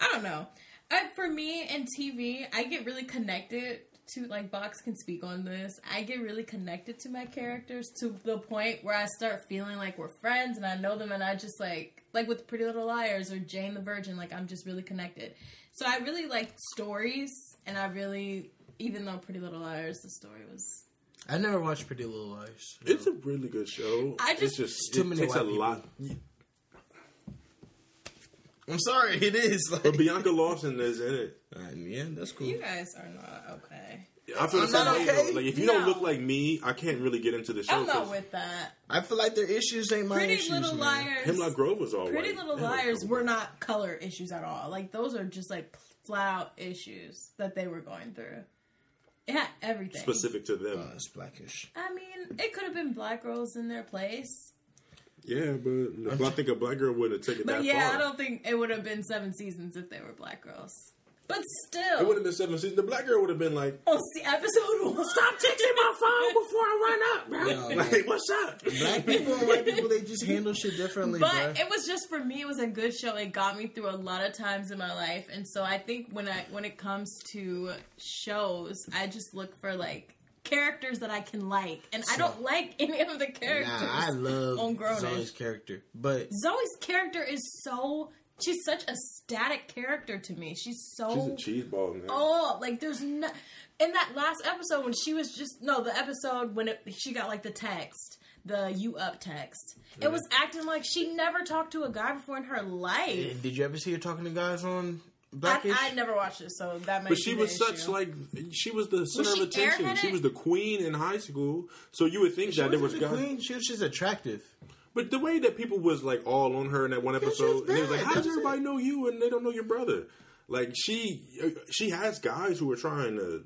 I don't know. I, for me and TV, I get really connected to like Box can speak on this. I get really connected to my characters to the point where I start feeling like we're friends and I know them, and I just like like with Pretty Little Liars or Jane the Virgin, like I'm just really connected. So I really like stories, and I really even though Pretty Little Liars, the story was I never watched Pretty Little Liars. It's a really good show. I just, it's just- just Too it many takes a white lot. I'm sorry, it is. Like, But Bianca Lawson is in it. Uh, yeah, that's cool. you guys are not okay. I feel the I'm same way. okay. Like if you No. don't look like me, I can't really get into the show. I'm not 'cause with that. I feel like their issues ain't my Pretty issues. Little man. Liars. Hemlock Grove was all Pretty white. Little Hemlock Liars Grove. were not color issues at all. Like those are just like flat out issues that they were going through. It had everything. specific to them. Uh, it's blackish. I mean, it could have been black girls in their place. yeah, but I think a black girl would have taken But that yeah, far. I don't think it would have been seven seasons if they were black girls. But still, It would have been seven seasons. The black girl would have been like, Oh, see, episode one. "Stop taking my phone before I run up, bro." Yeah, like, what's up? Black people and white people, they just handle shit differently, But bruh. it was just for me. It was a good show. It got me through a lot of times in my life, and so I think when I when it comes to shows, I just look for like characters that I can like, and I don't like any of the characters. Nah, I love on Zoe's character, but Zoe's character is so. She's such a static character to me. She's so. She's a cheese ball, man. Oh, like there's no in that last episode when she was just no the episode when it, she got like the text the you up text. It was acting like she never talked to a guy before in her eh, life. did you ever see her talking to guys on I, Blackish? I never watched it, so that might. But she be was such issue. like she was the center she of attention. airheaded? She was the queen in high school. So you would think She that there was wasn't the guys. queen. She was just attractive. But the way that people was like all on her in that one episode, and it was like, how does everybody know you and they don't know your brother? Like she, uh, she has guys who are trying to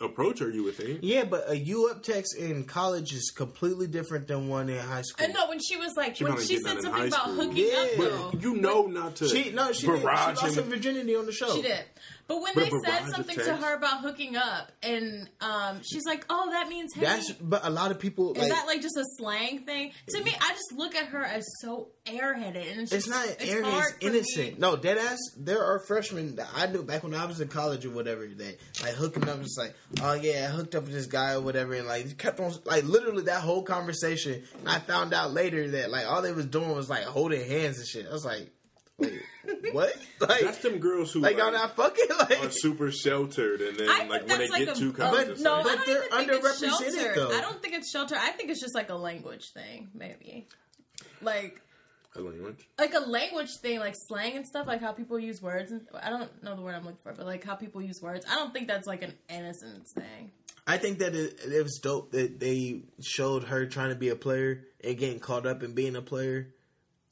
approach her. You would think. Yeah, but a U up text in college is completely different than one in high school. And no, when she was like She when probably she did that said in something high about school. hooking Yeah. up But though. You know not to. She no, she did. She barrage lost her him. virginity on the show. She did. But when But they barrage said something to her about hooking up, and um, she's like, "Oh, that means hey." That's but a lot of people is like that like just a slang thing? To me, I just look at her as so airheaded, and it's, it's just, not it's airhead, hard it's innocent. me. No, dead ass. There are freshmen that I knew back when I was in college or whatever that like hooking up. Just like, oh yeah, I hooked up with this guy or whatever, and like kept on like literally that whole conversation. And I found out later that like all they was doing was like holding hands and shit. I was like, wait, what? Like, That's them girls who like like, y'all not fucking like. are super sheltered, and then I like when they like get a- too a- common, But- no, but I don't they're even think it's underrepresented, though. I don't think it's shelter. I think it's just like a language thing, maybe. Like a language. like a language thing, like slang and stuff, like how people use words. And I don't know the word I'm looking for, but like how people use words. I don't think that's like an innocence thing. I think that it, it was dope that they showed her trying to be a player and getting caught up in being a player.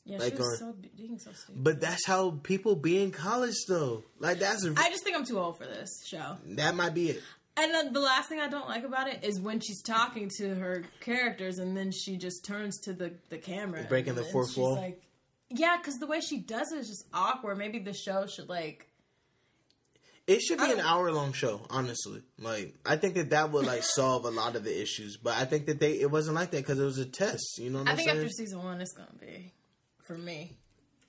Yeah, Like, she was or- so being so stupid. But that's how people be in college, though. Like that's a, I just think I'm too old for this show. that might be it. And then the last thing I don't like about it is when she's talking to her characters, and then she just turns to the the camera, Breaking the fourth wall? Like, yeah, because the way she does it is just awkward. Maybe the show should like. It should be an hour long show, honestly. Like I think that that would like solve a lot of the issues. But I think that they it wasn't like that because it was a test. You know what I think saying? after season one, it's gonna be for me.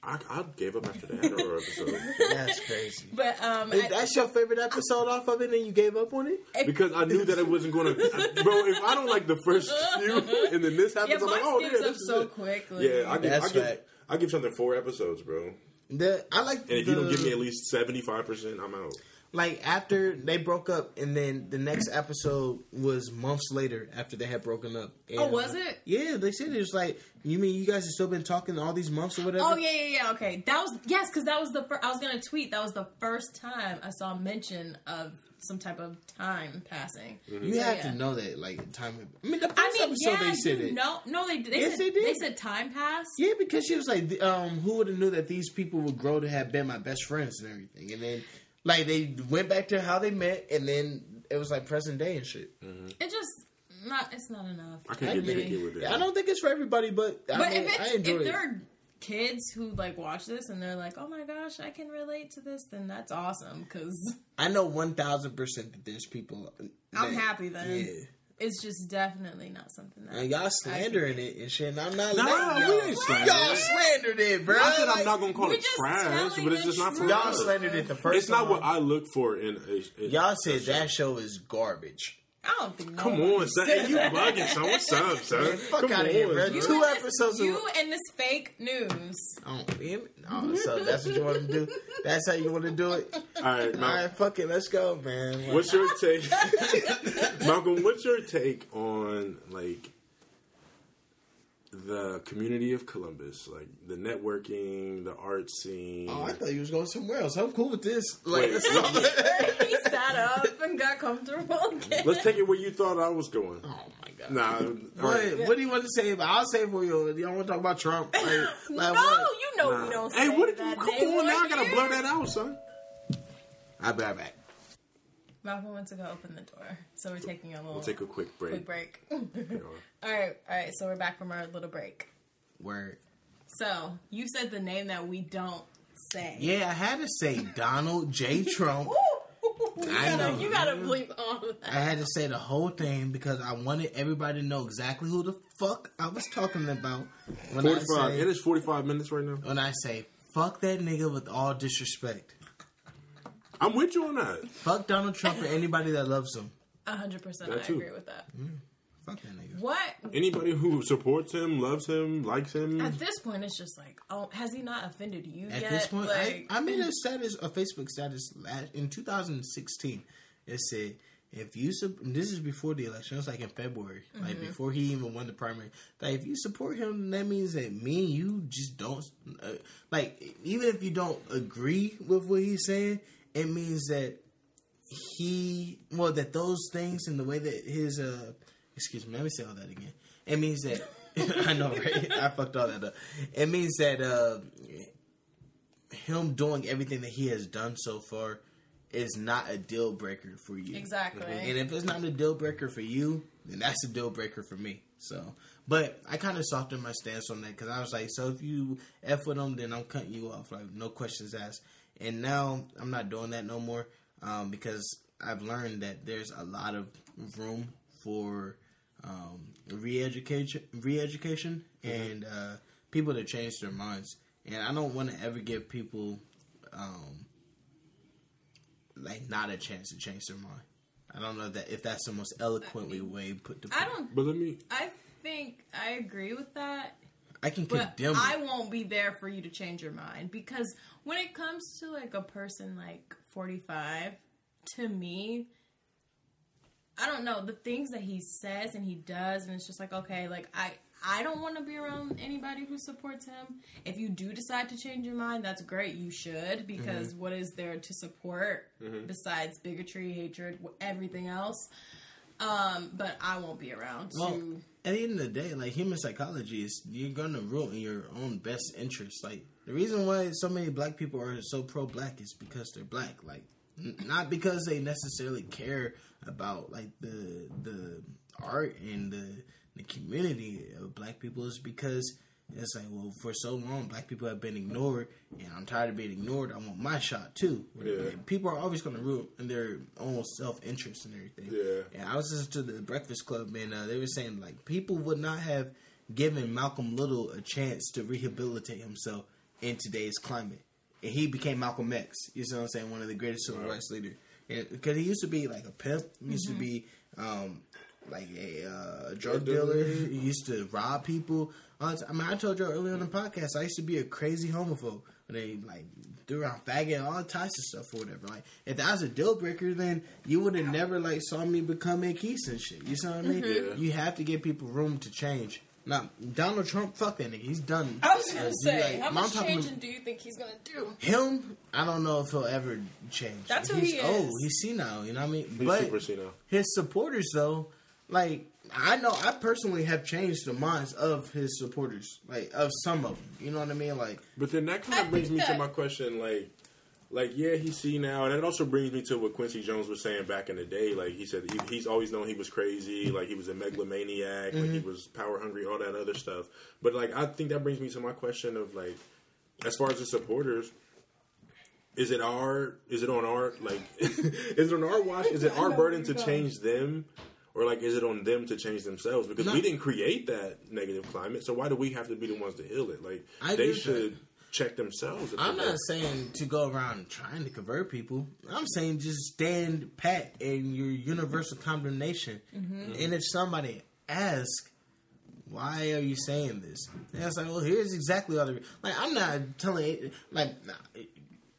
I, I gave up after the Adderall episode that's crazy. But um, If I- that's your favorite episode off of it, and you gave up on it. because I knew that it wasn't going to. Bro, if I don't like the first few, and then this happens, yeah, I'm like, oh gives yeah, up this is so it. quickly. Yeah, I give, That's I give, fact. I give something four episodes, bro. The I like. And if the, you don't give me at least seventy five percent, I'm out. Like after they broke up, and then the next episode was months later after they had broken up. And, Oh, was it? Yeah, they said it was like you mean you guys have still been talking all these months or whatever. Oh yeah, yeah, yeah. Okay, that was yes, because that was the first. I was gonna tweet. That was the first time I saw mention of some type of time passing. You So, have yeah. to know that, like time. I mean, the first I mean, episode yeah, they said it. No, no, they they Yes, said they did. They said time passed. Yeah, because she was like, um, who would have knew that these people would grow to have been my best friends and everything, and then like they went back to how they met, and then it was like present day and shit. Mm-hmm. It just not. It's not enough. I can't I get agree. with it. I don't think it's for everybody, but I But mean, if I it's enjoy if it. there are kids who like watch this and they're like, oh my gosh, I can relate to this, then that's awesome because I know one thousand percent that there's people. I'm happy then. Yeah. It's just definitely not something that And y'all slandering it and shit. And I'm not. Nah, letting we y'all, ain't slandering y'all it. slandered it, bro. I said I'm not gonna call we're it just trash, telling but it's the just not for truth. Y'all us. slandered it the first. It's not time. what I look for in a. a Y'all a said show. that show is garbage. I don't think. Come nobody on, son. said Hey, you that. bugging, son. What's up, son? Man, fuck Come outta here, on, bro. son. You Two and this- episodes of- You and this fake news. Oh, you- oh, so that's what you want to do? That's how you want to do it? All right, All Mal- right, fuck it, let's go, man. What's your take, Malcolm? What's your take on like the community of Columbus, like the networking, the art scene? Oh, I thought you was going somewhere else. I'm cool with this. Like, Wait, let's he sat up and got comfortable again. Let's take it where you thought I was going. oh my god. Nah, all What, right. what do you want to say about? I'll say for you. You don't want to talk about Trump? Like, like no, what? you know Nah. we don't. Hey, say what? Did that. you, come on now! I gotta blur that out, son. I'll be right back. Malcolm went to go open the door, so we're taking a little We'll take a quick break. quick break. all right, all right. So we're back from our little break. Word. So you said the name that we don't say. Yeah, I had to say Donald J. Trump. you I gotta, know. You gotta bleep all of that. I had to say the whole thing because I wanted everybody to know exactly who the fuck I was talking about when I Forty-five. say It is forty-five minutes right now. when I say fuck that nigga with all disrespect. I'm with you on that. Fuck Donald Trump and anybody that loves him. hundred percent. That I too. agree with that. Fuck that nigga. What Anybody who supports him, loves him, likes him. at this point it's just like, oh, has he not offended you yet? At yet? this point, like, I, I made a status, a Facebook status last, in 2016. It said, if you, sup- this is before the election, it was like in February, like before he even won the primary. Like, if you support him, that means that me and you just don't, uh, like, even if you don't agree with what he's saying, it means that he, well, that those things and the way that his, uh, excuse me, let me say all that again. It means that, I know, right? I fucked all that up. It means that, uh, him doing everything that he has done so far is not a deal breaker for you. exactly. And if it's not a deal breaker for you, then that's a deal breaker for me. So, but I kind of softened my stance on that because I was like, so if you f with them, then I'm cutting you off, like no questions asked. And now I'm not doing that no more um, because I've learned that there's a lot of room for um, re-education, re-education, and uh, people to change their minds. And I don't want to ever give people um, like not a chance to change their mind. I don't know that if that's the most eloquently way put to. I don't. But let me. I think I agree with that. I can But condemn. I it. won't be there for you to change your mind because when it comes to like a person like 45, to me, I don't know the things that he says and he does, and it's just like okay, like I I don't want to be around anybody who supports him. If you do decide to change your mind, that's great. You should because Mm-hmm. what is there to support besides bigotry, hatred, everything else? Um, but I won't be around to. At the end of the day, like human psychology is, you're gonna rule in your own best interest. Like the reason why so many black people are so pro-black is because they're black. Like n- not because they necessarily care about like the the art and the the community of black people. Is because it's like, well, for so long, black people have been ignored, and I'm tired of being ignored. I want my shot too. Yeah. People are always going to root in their own self interest and everything. Yeah. And I was listening to the Breakfast Club, and uh, they were saying like people would not have given Malcolm Little a chance to rehabilitate himself in today's climate, and he became Malcolm X. You see what I'm saying? One of the greatest civil rights leaders. Because he used to be like a pimp, he used to be um, like a uh, drug dealer. He used to rob people. I mean, I told you earlier on the podcast, I used to be a crazy homophobe. And they like threw around faggot, all types of stuff or whatever. Like if that was a deal breaker, then you would have never like saw me become a keys and shit. You see what I mean? Yeah. You have to give people room to change. Now Donald Trump, fuck that nigga. He's done. I was gonna Uh, say, like, how much changing do you think he's gonna do? him, I don't know if he'll ever change. That's who he's he old. is. He's senile. You know what I mean? He's but super senile. his supporters, though, like I know, I personally have changed the minds of his supporters, like of some of them. You know what I mean? Like, But then that kind of brings me to my question, like, like yeah, he's see now, and it also brings me to what Quincy Jones was saying back in the day. Like he said, he, he's always known he was crazy, like he was a megalomaniac, like he mm-hmm. was power hungry, all that other stuff. But like, I think that brings me to my question of like, as far as the supporters. Is it our? Is it on our like? is it on our watch? Is it our burden to change them, or like is it on them to change themselves? Because No. we didn't create that negative climate, so why do we have to be the ones to heal it? Like I they with should check themselves. I'm they- not saying to go around trying to convert people. I'm saying just stand pat in your universal condemnation. Mm-hmm. And if somebody asks, why are you saying this? And it's like, well, here's exactly all the like. I'm not telling like. Nah,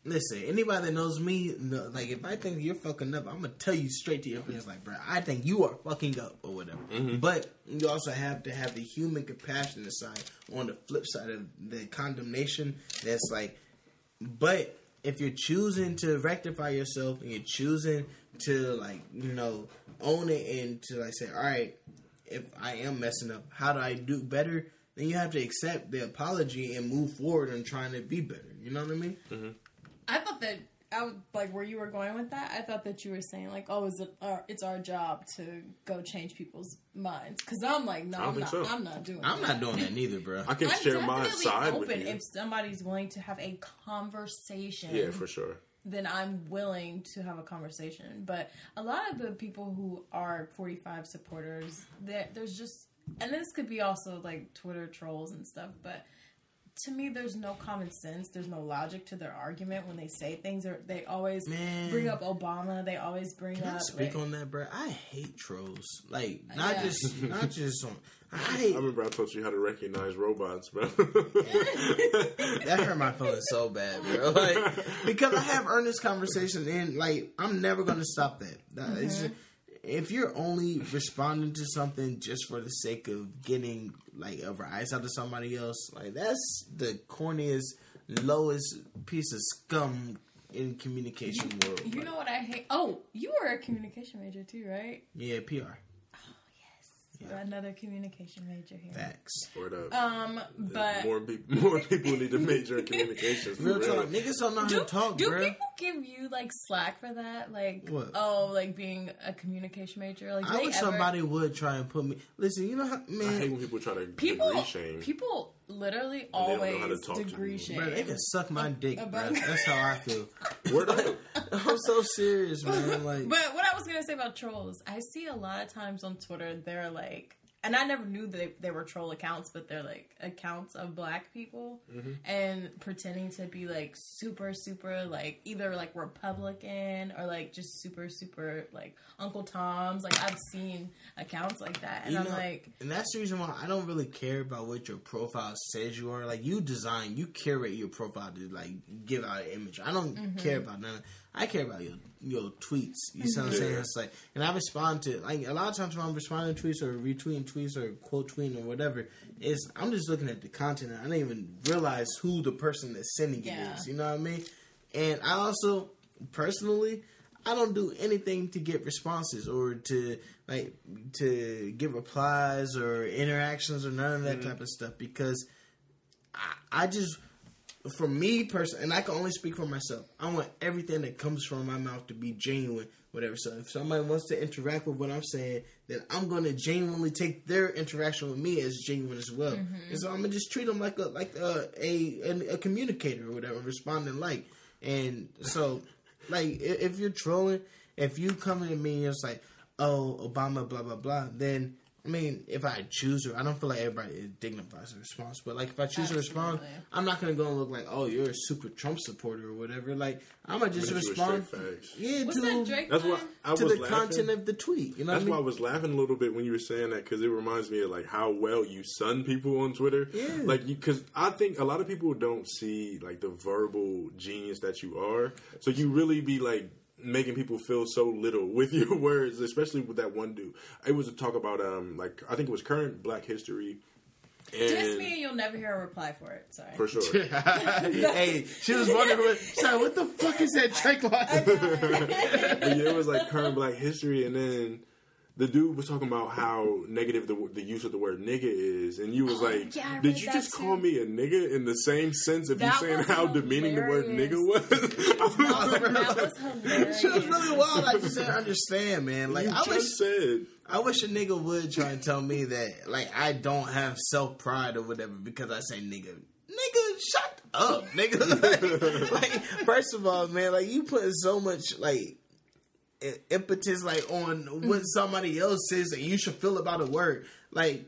Listen, anybody that knows me, know, like if I think you're fucking up, I'm gonna tell you straight to your face, like, bro, I think you are fucking up or whatever. Mm-hmm. But you also have to have the human compassion side on the flip side of the condemnation. That's like, but if you're choosing to rectify yourself and you're choosing to like, you know, own it and to like say, all right, if I am messing up, how do I do better? Then you have to accept the apology and move forward and trying to be better. You know what I mean? Mm-hmm. I thought that I was like where you were going with that. I thought that you were saying like, oh, is it our, it's our job to go change people's minds? Because I'm like, no, I don't I'm think not. so. I'm not doing. I'm that. not doing that neither, bro. I can I'm share my side open with you. if somebody's willing to have a conversation. yeah, for sure. then I'm willing to have a conversation. But a lot of the people who are 45 supporters, there- there's just, and this could be also like Twitter trolls and stuff, but to me, there's no common sense. There's no logic to their argument when they say things. Or they always Man. bring up Obama. They always bring Can I up. speak like- on that, bro? I hate trolls. Like uh, not Yeah. just not just on. I I remember I taught you how to recognize robots, bro. that hurt my feelings so bad, bro. Like because I have earnest conversations and like I'm never gonna stop that. That- it's mm-hmm. just- if you're only responding to something just for the sake of getting like a rise out of somebody else, like that's the corniest, lowest piece of scum in communication world. You know what I hate? Oh, you were a communication major too, right? yeah, PR We're another communication major here. facts. Word up. Um, but more people, more people need to major in communications. Real real. talk, niggas don't know how do, to talk, do bro. people give you like slack for that? Like, What? oh, like being a communication major? Like, I wish ever- somebody would try and put me. Listen, you know how I hate when people try to people degree shame. people literally don't know how to always talk degree you. shame. bro, they can suck my dick, bro. That's how I feel. Word up. I'm so serious, man. Like, But what I was gonna say about trolls, I see a lot of times on Twitter they're like, and I never knew that they, they were troll accounts, but they're like accounts of black people and pretending to be like super super like either like Republican or like just super super like Uncle Tom's. Like I've seen accounts like that, and you I'm know, like, and that's the reason why I don't really care about what your profile says you are. Like, you design, you curate your profile to like give out an image. I don't Mm-hmm. care about none. I care about your your tweets. You see what I'm mm-hmm. saying? It's like, and I respond to like a lot of times when I'm responding to tweets or retweeting tweets or quote tweeting or whatever, is I'm just looking at the content. and I don't even realize who the person that's sending it Yeah. is. You know what I mean? And I also personally, I don't do anything to get responses or to like to get replies or interactions or none of that mm-hmm. type of stuff because I, I just for me personally, and I can only speak for myself. I want everything that comes from my mouth to be genuine, whatever. So if somebody wants to interact with what I'm saying, then I'm going to genuinely take their interaction with me as genuine as well. Mm-hmm. And so I'm gonna just treat them like a like a a, a, a communicator or whatever, responding like. And so, like, if you're trolling, if you come to me and it's like, oh, Obama, blah blah blah, then I mean, if I choose to, I don't feel like everybody dignifies a response. But like, if I choose to respond, Absolutely. I'm not gonna go and look like, oh, you're a super Trump supporter or whatever. Like, I'm gonna just Hit you with respond. Yeah, What's to that Drake? That's why line? I to was the laughing. content of the tweet. You know That's what why I I was laughing a little bit when you were saying that because it reminds me of like how well you sun people on Twitter. Yeah. Like, because I think a lot of people don't see like the verbal genius that you are. So you really be like making people feel so little with your words, especially with that one dude. It was a talk about um like I think it was current Black History. And Just me, you'll never hear a reply for it. Sorry. for sure. hey, she was wondering, what, sorry, what the fuck is that Drake line? but yeah, it was like current Black history, and then the dude was talking about how negative the the use of the word nigga is, and you was Oh, like, yeah, "Did you that just too. call me a nigga in the same sense of That you saying was how demeaning the word nigga was?" that was hilarious. She was really wild. I just didn't understand, man. Like, you I just wish, said. I wish a nigga would try and tell me that, like, I don't have self pride or whatever because I say nigga. Nigga, shut up, nigga. like, first of all, man, like, you put so much, like, i- impetus, like, on what somebody else says that you should feel about a word. Like,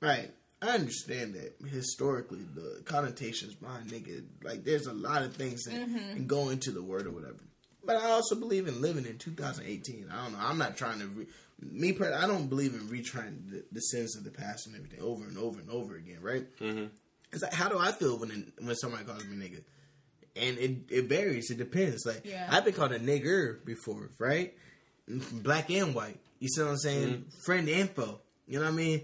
right. I understand that historically the connotations behind nigga, like there's a lot of things that go into the word or whatever. But I also believe in living in 2018. I don't know. I'm not trying to. Re- me, I don't believe in retrying the, the sins of the past and everything over and over and over again. Right? Mm-hmm. It's like, how do I feel when when somebody calls me nigga? And it it varies. It depends. Like Yeah. I've been called a nigger before, right? Black and white. You see what I'm saying? Friend info. You know what I mean?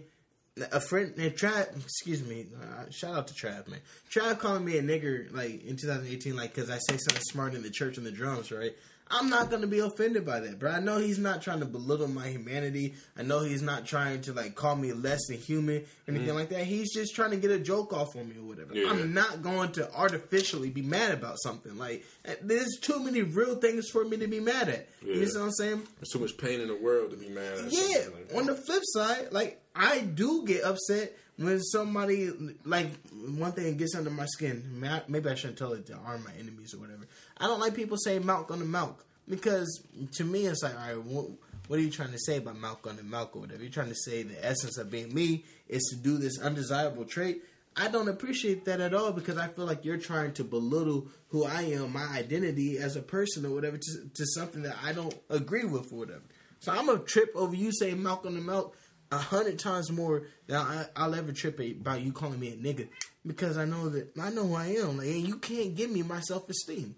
A friend, and Trav, excuse me, uh, shout out to Trav, man. Trav calling me a nigger, like, in 2018, like, because I say something smart in the church and the drums, right? I'm not going to be offended by that, bro. I know he's not trying to belittle my humanity. I know he's not trying to, like, call me less than human or anything like that. He's just trying to get a joke off on me or whatever. Yeah. I'm not going to artificially be mad about something. Like, uh, there's too many real things for me to be mad at. You Yeah. see what I'm saying? There's too much pain in the world to be mad at. Yeah. like that. On the flip side, like I do get upset when somebody like one thing gets under my skin. Maybe I shouldn't tell it to arm my enemies or whatever. I don't like people saying milk on the milk because to me it's like, all right, what, what are you trying to say about milk on the milk or whatever? You're trying to say the essence of being me is to do this undesirable trait. I don't appreciate that at all because I feel like you're trying to belittle who I am, my identity as a person or whatever, to, to something that I don't agree with or whatever. So I'm gonna trip over you saying milk on the milk a hundred times more than I, I'll ever trip about you calling me a nigga because I know that I know who I am, like, and you can't give me my self esteem.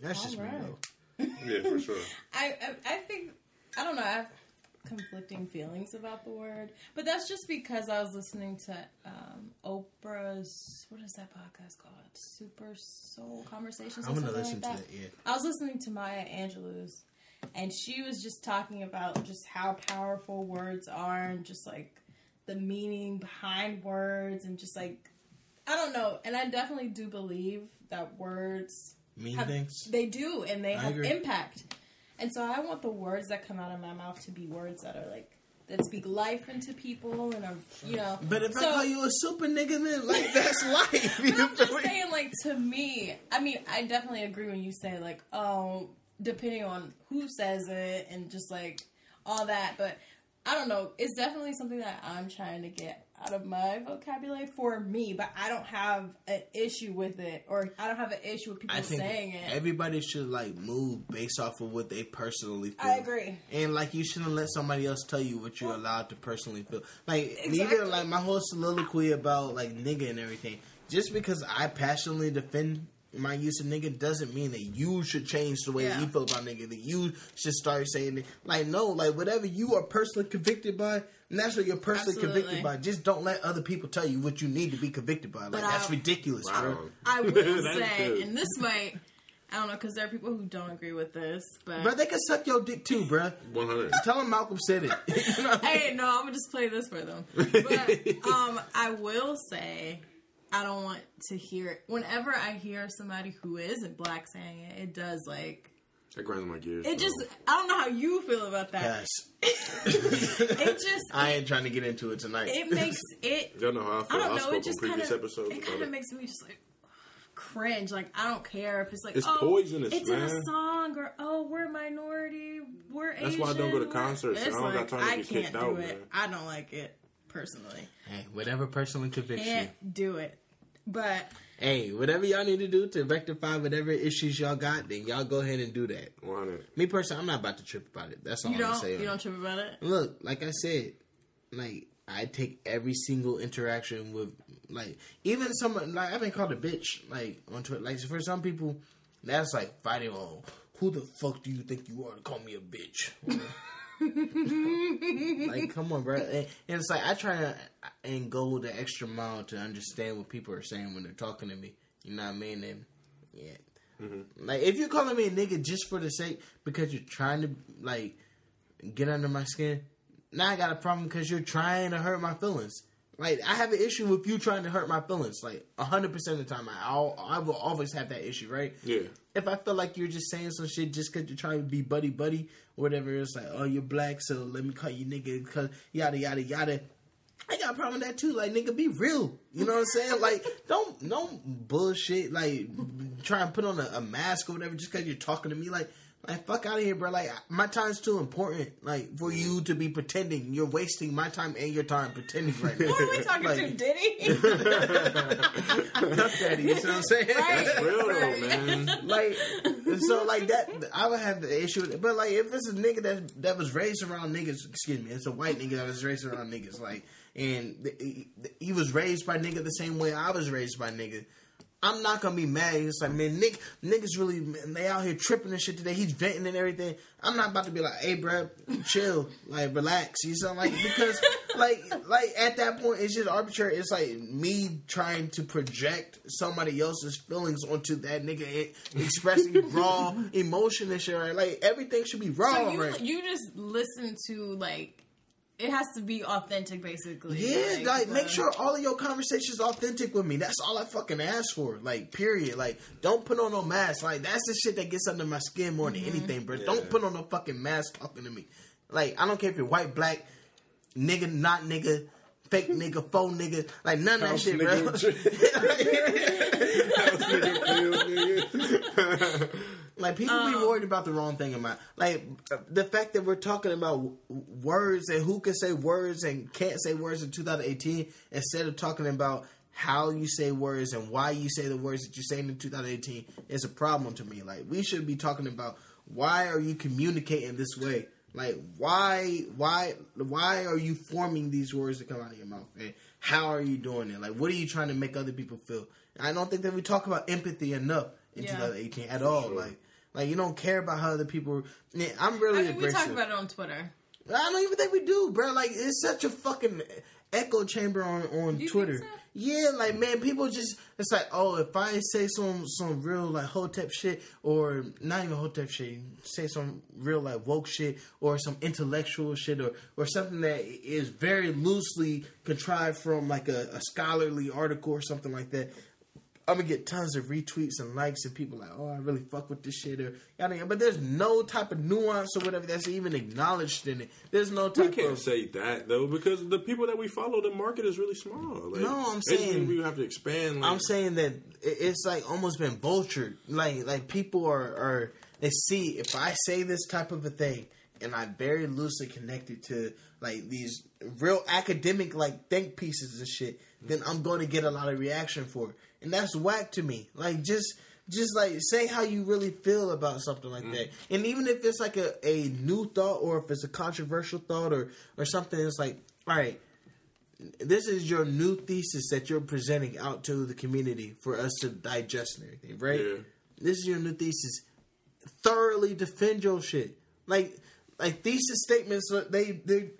That's just me though. Yeah, for sure. I, I I think I don't know. I have conflicting feelings about the word, but that's just because I was listening to um, Oprah's what is that podcast called? Super Soul Conversations. or I'm gonna something listen like to that. that. Yeah. I was listening to Maya Angelou's, and she was just talking about just how powerful words are, and just like the meaning behind words, and just like I don't know. And I definitely do believe that words Mean have- things. They do, and they I have agree. impact. And so I want the words that come out of my mouth to be words that are like that speak life into people and are you know. But if I call you a super nigga, then like that's life. But I'm just me? saying, like to me, I mean, I definitely agree when you say like, oh, depending on who says it and just like all that. But I don't know. It's definitely something that I'm trying to get out of my vocabulary for me. But I don't have an issue with it, or I don't have an issue with people I think saying it. everybody should like move based off of what they personally feel. I agree. And like you shouldn't let somebody else tell you what you're allowed to personally feel. Like Exactly. even like my whole soliloquy about like nigga and everything. Just because I passionately defend my use of nigga doesn't mean that you should change the way that Yeah. you feel about nigga. That you should start saying it. Like no, like whatever you are personally convicted by, and that's what you're personally Absolutely. convicted by. Just don't let other people tell you what you need to be convicted by. Like But that's I- ridiculous, bro. Wow. I will say, good. and this might, I don't know, because there are people who don't agree with this, but Bro, they can suck your dick too, bro. One hundred. Tell them Malcolm said it. You know I mean? hey, no, I'm gonna just play this for them. But um, I will say, I don't want to hear it. whenever I hear somebody who isn't black saying it. It does like That grinds my gears. it bro. just. I don't know how you feel about that. Yes. It just I ain't trying to get into it tonight. it makes it. Y'all know how I I feel. I, don't know. spoke It just on kind previous of episodes it kind of makes me just like cringe. Like I don't care if it's like It's oh, poisonous, It's in a song or Oh, we're minority. We're Asian. That's why I don't go to concerts. I don't got time to I get can't kicked do out, it. man. I don't like it personally. Hey, whatever personally convicts. Can't do it. But Hey, whatever y'all need to do to rectify whatever issues y'all got, then y'all go ahead and do that. 100. Me personally, I'm not about to trip about it. That's all you I'm don't. saying. You don't trip about it. Look, like I said, like I take every single interaction with, like even someone like I've been called a bitch, like on Twitter. Like for some people, that's like fighting on who the fuck do you think you are to call me a bitch? like, come on, bro. And, and it's like I try to and go the extra mile to understand what people are saying when they're talking to me. You know what I mean? And yeah, mm-hmm. like if you're calling me a nigga just for the sake because you're trying to like get under my skin, now I got a problem because you're trying to hurt my feelings. Like I have an issue with you trying to hurt my feelings. Like hundred percent of the time, I I'll, I will always have that issue, right? Yeah. If I feel like you're just saying some shit just because you're trying to be buddy buddy or whatever, it's like, oh, you're black, so let me call you nigga because yada yada yada. I got a problem with that too. Like, nigga, be real. You know what I'm saying? Like, don't don't bullshit. Like, try and put on a, a mask or whatever just because you're talking to me. Like, like fuck out of here, bro. Like, my time's too important. Like, for you to be pretending. You're wasting my time and your time pretending right now. Who are we talking Like- to, Diddy? Fuck that, you see what I'm saying? Right. That's real though, man. like so like that I would have the issue with it. But like if it's a nigga that that was raised around niggas, excuse me, it's a white nigga that was raised around niggas, like and th- he, he was raised by nigga the same way I was raised by nigga. I'm not gonna be mad. It's like, man, Nick, niggas really, man, they out here tripping and shit today. He's venting and everything. I'm not about to be like, hey, bro, chill, like, relax. You sound like because, like, like at that point, it's just arbitrary. It's like me trying to project somebody else's feelings onto that nigga, expressing raw emotion and shit. Right? Like everything should be raw, so you right? you just listen to like it has to be authentic, basically. Yeah, like make uh, sure all of your conversations authentic with me. That's all I fucking ask for. Like, period. Like, don't put on no mask. Like, that's the shit that gets under my skin more than anything, bro. Don't put on no fucking mask talking to me. Like, I don't care if you're white, black, nigga, not nigga, fake nigga, faux nigga. Like, none of that House shit, bro. nigga. Like people be um, worried about the wrong thing in about like the fact that we're talking about w- words and who can say words and can't say words in 2018 instead of talking about how you say words and why you say the words that you're saying in 2018 is a problem to me. Like we should be talking about why are you communicating this way? Like why why why are you forming these words to come out of your mouth? And how are you doing it? Like what are you trying to make other people feel? I don't think that we talk about empathy enough in Yeah. 2018 at all. Like like you don't care about how other people. I'm really I mean, we aggressive. talk about it on Twitter. I don't even think we do, bro. Like it's such a fucking echo chamber on on You Twitter. so? Yeah, like man, people just it's like, oh, if I say some some real like hotep shit, or not even hotep shit, say some real like woke shit, or some intellectual shit, or or something that is very loosely contrived from like a, a scholarly article or something like that. I'm gonna get tons of retweets and likes and people like, oh, I really fuck with this shit or yada yada. But there's no type of nuance or whatever that's even acknowledged in it. There's no We can't of say that though because the people that we follow, the market is really small. Like, No, I'm saying- we have to expand. Like, I'm saying that it's like almost been vultured. Like like people are are they see if I say this type of a thing and I'm very loosely connected to like these real academic like think pieces and shit, then I'm going to get a lot of reaction for it, and that's whack to me. Like just. Just like say how you really feel about something like mm. that, and even if it's like a, a new thought or if it's a controversial thought or or something, it's like, all right, this is your new thesis that you're presenting out to the community for us to digest and everything, right? Yeah. This is your new thesis. Thoroughly defend your shit. Like like thesis statements they they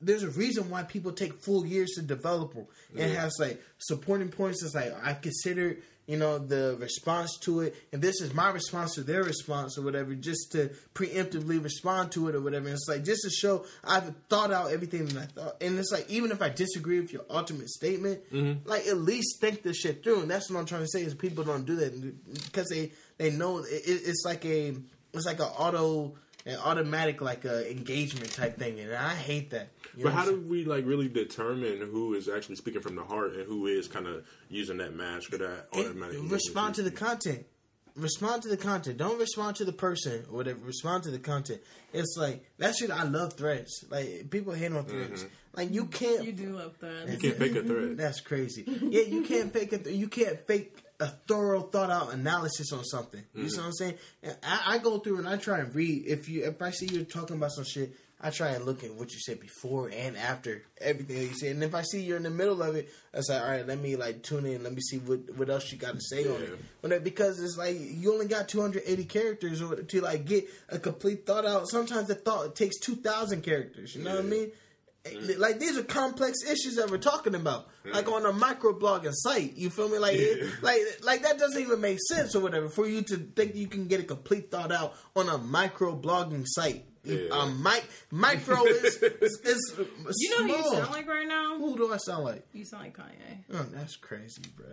there's a reason why people take full years to develop them. It has like supporting points. It's like I consider you know the response to it, and this is my response to their response or whatever, just to preemptively respond to it or whatever. And it's like just to show I've thought out everything that I thought, and it's like even if I disagree with your ultimate statement, mm-hmm. like at least think this shit through. And that's what I'm trying to say is people don't do that because they they know it, it's like a it's like an auto an automatic like a engagement type thing, and I hate that. You But how do we like really determine who is actually speaking from the heart and who is kind of using that mask or that saying? automatic? respond to the content. respond to the content. Don't respond to the person or whatever. Respond to the content. It's like that shit. I love threads. Like people hate on threads. Mm-hmm. Like you can't. You do love threads. You can't fake a thread. That's crazy. Yeah, you can't fake it. You can't fake a thorough, thought out analysis on something. You see mm-hmm. what I'm saying? And I, I go through and I try and read. If you, if I see you talking about some shit, I try and look at what you said before and after everything that you said. And if I see you're in the middle of it, I say, all right, let me like tune in. Let me see what what else you got to say on it. That- because it's like you only got 280 characters or to like get a complete thought out. Sometimes the thought takes 2,000 characters. You know what I Yeah. Mean? Like these are complex issues that we're talking about, like on a microblogging site. You feel me? Like, it- like, like that doesn't even make sense or whatever for you to think you can get a complete thought out on a microblogging site. Yeah. Um, mic- micro is is, is You know who you sound like right now? Who do I sound like? You sound like Kanye. Oh, that's crazy, bro.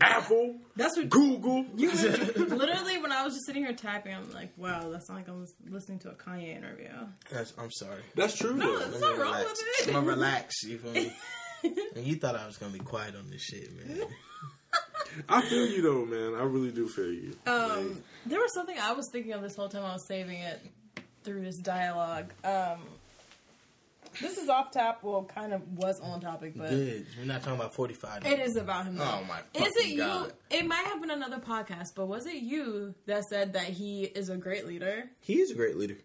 Apple, That's what Google. you literally when I was just sitting here typing, I'm like, wow, that's not like I'm listening to a Kanye interview. That's, I'm sorry. That's true though. There's Let nothing me wrong relax. with it. I'm gonna relax. You feel me? and you thought I was gonna be quiet on this shit, man. I feel you though, man. I really do feel you. Um, there was something I was thinking of this whole time I was saving it through this dialogue. Um, this is off top. Well, kind of was on topic, but Good. We're not talking about 45. it is about him. though. Oh my Is it fucking you? It might have been another podcast, but was it you that said that he is a great leader? He is a great leader.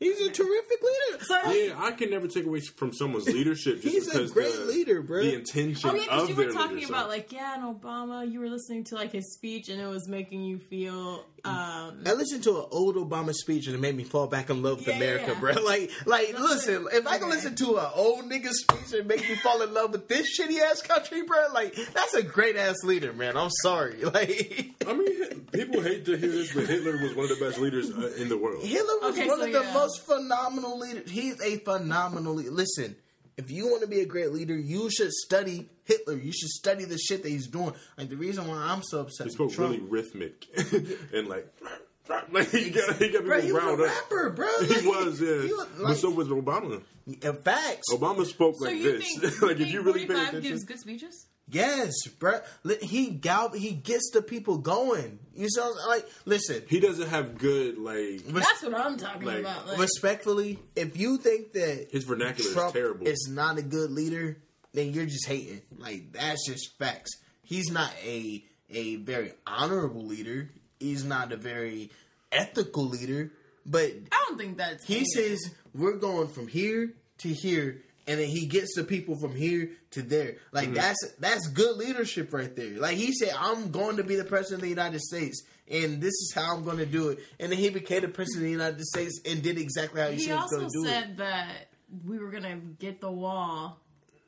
He's a terrific leader. So, Yeah, I can never take away from someone's leadership just He's a because great the, leader, bro. the intention Oh yeah, because you were talking leadership. about like yeah, and Obama. You were listening to like his speech, and it was making you feel. um I listened to an old Obama speech and it made me fall back in love with Yeah, America, yeah. bro. Like, like, That's listen, it. if I can Okay. listen to an old nigga speech and make me fall in love with this shitty ass country, bro, like, that's a great ass leader, man. I'm sorry. Like, I mean, people hate to hear this, but Hitler was one of the best leaders uh, in the world. Hitler was Okay, one so of the yeah. Most phenomenal leaders. He's a phenomenal leader. Listen, if you want to be a great leader, you should study Hitler. You should study the shit that he's doing. Like the reason why I'm so upset. He spoke with Trump, really rhythmic and like, like he got, he got people bro, he was a riled up. rapper, bro. He was, yeah. he was, but so was Obama. in facts. Obama spoke so like you this. think, like you if you really pay 45 attention. gives good speeches? Yes, bro. He gal he gets the people going. You sound like listen. he doesn't have good like res- That's what I'm talking Like, about. Like, respectfully, if you think that his vernacular Trump is terrible. is not a good leader, then you're just hating. Like that's just facts. He's not a a very honorable leader. He's not a very ethical leader. But I don't think that's he says we're going from here to here, and then he gets the people from here to there. Like Mm-hmm. that's that's good leadership right there. Like he said, I'm going to be the president of the United States, and this is how I'm going to do it. And then he became the president of the United States and did exactly how he, He said he was also going to do it. He also said that we were gonna get the wall,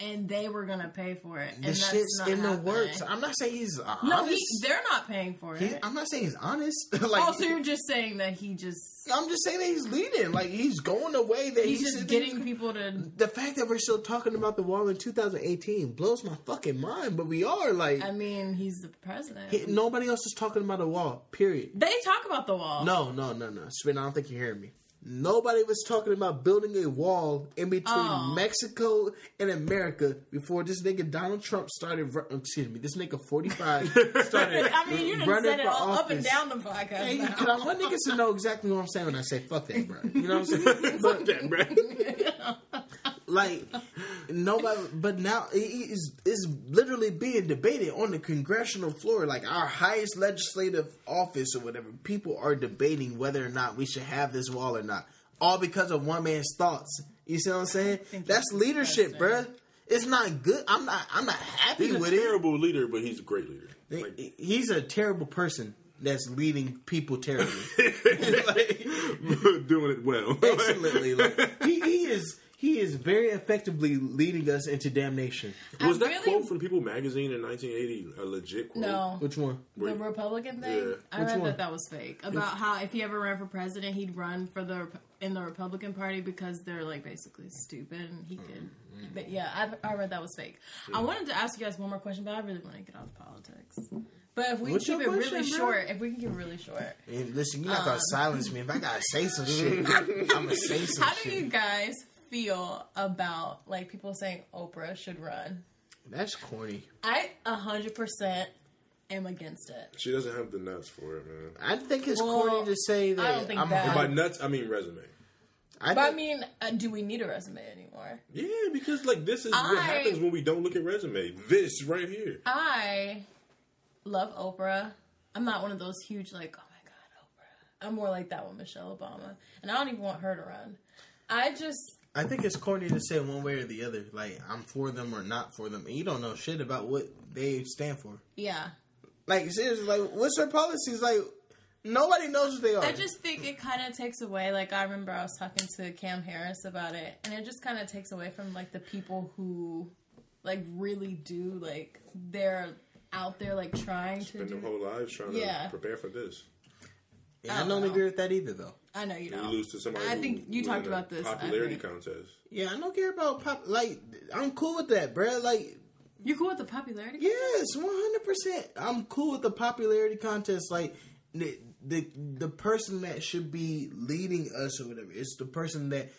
and they were gonna pay for it. And The that's shit's in the works. I'm not saying he's honest. No, he, they're not paying for He- it. I'm not saying he's honest. like oh, so you're just saying that he just I'm just saying that he's leading. Like he's going the way that he's he just getting he was people to. the fact that we're still talking about the wall in 2018 blows my fucking mind, but we are like I mean, he's the president. he- nobody else is talking about a wall. Period. they talk about the wall. No, no, no, no. Spin, I don't think you're hearing me. Nobody was talking about building a wall in between Oh. Mexico and America before this nigga Donald Trump started. ru- um, Excuse me, this nigga 45 started I mean, you done running said it all up and down the podcast. Hey, now. I want niggas to know exactly what I'm saying when I say fuck that, bro? You know what I'm saying? Fuck that, bro. like nobody but now it is is literally being debated on the congressional floor. Like our highest legislative office or whatever people are debating whether or not we should have this wall or not. All because of one man's thoughts. You see what i'm saying? That's leadership bruh. it's not good. I'm not i'm not happy He's a with it. terrible leader, but he's a great leader. Like, he's a terrible person that's leading people terribly. Doing it well. excellently like he, he is he is very effectively leading us into damnation Was I that really- quote from People Magazine in 1980 a legit quote? No. which one The Wait. Republican thing, Yeah. I Which read one? that that was fake. About how if he ever ran for president, he'd run for the in the Republican Party because they're like basically stupid, and he could. Mm-hmm. But yeah, I, I read that was fake. I wanted to ask you guys one more question, but I really want to get off politics. But if we What's keep it your really bro? short, if we can keep it really short, And listen, you're not Um, gonna silence me. If I gotta say some shit, I'm gonna say some shit. how do shit. you guys feel about like people saying Oprah should run? That's corny. I a hundred percent am against it. She doesn't have the nuts for it, man. I think it's Well, corny to say that. I don't think I'm, that- by nuts, I mean resume. I But I mean, uh, do we need a resume anymore? Yeah, because like this is I- what happens when we don't look at resume. This right here. I love Oprah. I'm not one of those huge like, oh my god, Oprah. I'm more like that with Michelle Obama, and I don't even want her to run. I just I think it's corny to say one way or the other. Like I'm for them or not for them, and you don't know shit about what they stand for. yeah. Like seriously, like what's their policies? Like nobody knows what they are. I just think it kind of takes away. Like I remember I was talking to Cam Harris about it, and it just kind of takes away from like the people who like really do like they're out there like trying to Spend their whole lives trying Yeah. to prepare for this. Yeah, I I don't don't know. agree with that either, though. I know you You know. lose to somebody. I who think you win talked about this. Popularity contest. Yeah, I don't care about pop. Like I'm cool with that, bruh. Like you're cool with the popularity? yes, one hundred percent. I'm cool with the popularity contest. Like the the the person that should be leading us or whatever is the person that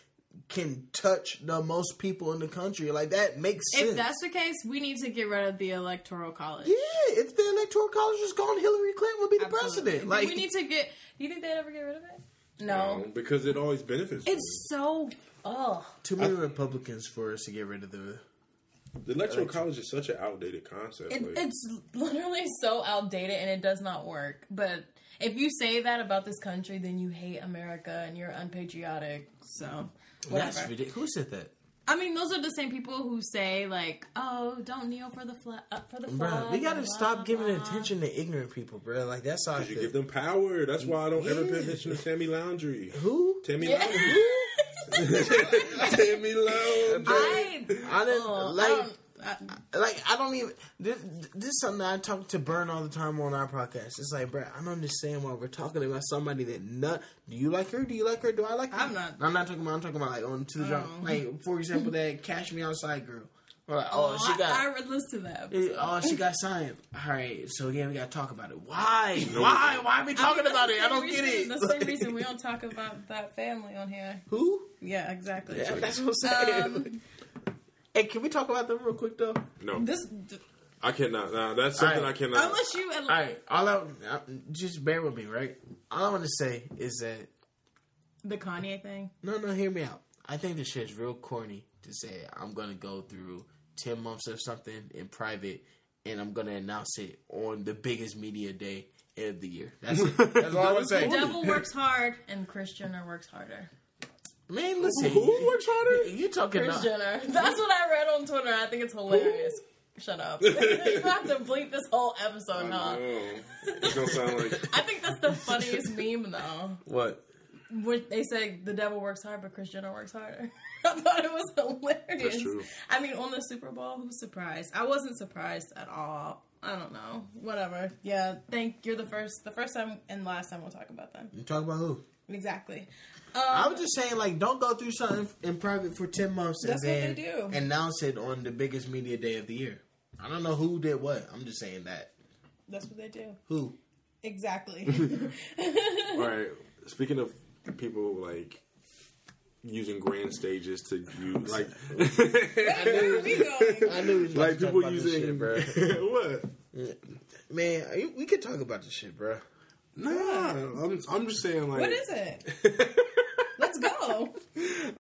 can touch the most people in the country. Like that makes sense. If that's the case, we need to get rid of the electoral college. yeah, if the electoral college was gone, Hillary Clinton will be the Absolutely. president. Like we need to get. Do you think they'd ever get rid of it? No. Um, because it always benefits. them. It's so. Oh. too many Republicans for us to get rid of the. the electoral college is such an outdated concept. It, like, it's literally so outdated and it does not work. But if you say that about this country, then you hate America and you're unpatriotic. So whatever. That's ridiculous. Who said that? I mean, those are the same people who say like, "Oh, don't kneel for the flag." Uh, for the flag. Bro, we gotta blah, stop blah, giving blah. attention to ignorant people, bro. Like that's how you give them power. That's why I don't ever pay Yeah. attention to Tomi Lahren. Who? Tomi Yeah. Lahren. Tomi Lahren. I, I didn't oh, like. um, I- like I don't even. This, this is something that I talk to Burn all the time on our podcast. It's like, bro, I don't understand why we're talking about somebody that not. Do you like her? Do you like her? Do I like her? I'm not- I'm not talking about. I'm talking about like on to the job. Oh. Like for example, that Cash Me Outside girl. Or like, oh, she I, got. I would listen to that. Oh, she got signed. All right, so again, we gotta talk about it. Why? Why? Why are we talking I mean, about it? I don't get reason- it. The same reason we don't talk about that family on here. Who? Yeah, exactly. Yeah, that's what I'm saying. Um, hey, can we talk about them real quick though? No, This, I cannot. Nah, that's something Alright. I cannot. unless you, All right, all I I- just bear with me, right? All I want to say is that the Kanye thing. no, no, hear me out. I think this shit's real corny to say I'm gonna go through ten months of something in private, and I'm gonna announce it on the biggest media day of the year. That's it. That's all I want to say. The devil works hard and Kris Jenner works harder. Man, listen, Who works harder? You talking Kris about? Jenner. That's what I read on Twitter. I think it's hilarious. Shut up. you have to bleep this whole episode, huh? It's gonna sound like I think that's the funniest meme, though. What? When they say the devil works hard, but Kris Jenner works harder. I thought it was hilarious. That's true. I mean, on the Super Bowl, who's surprised? I wasn't surprised at all. I don't know. Whatever. Yeah, Thank you're the first, the first time and last time we'll talk about them. You talk about who? Exactly. I Um, was just saying, like, don't go through something in private for ten months That's what and they then do. announce it on the biggest media day of the year. I don't know who did what. I'm just saying that. that's what they do. Who? Exactly. All right. Speaking of people like using grand stages to use like Where are we going? I knew we was like about to talk people about using shit, bro. what? Man, you- we could talk about this shit, bro. Nah, I'm I'm just saying like What is it? No oh.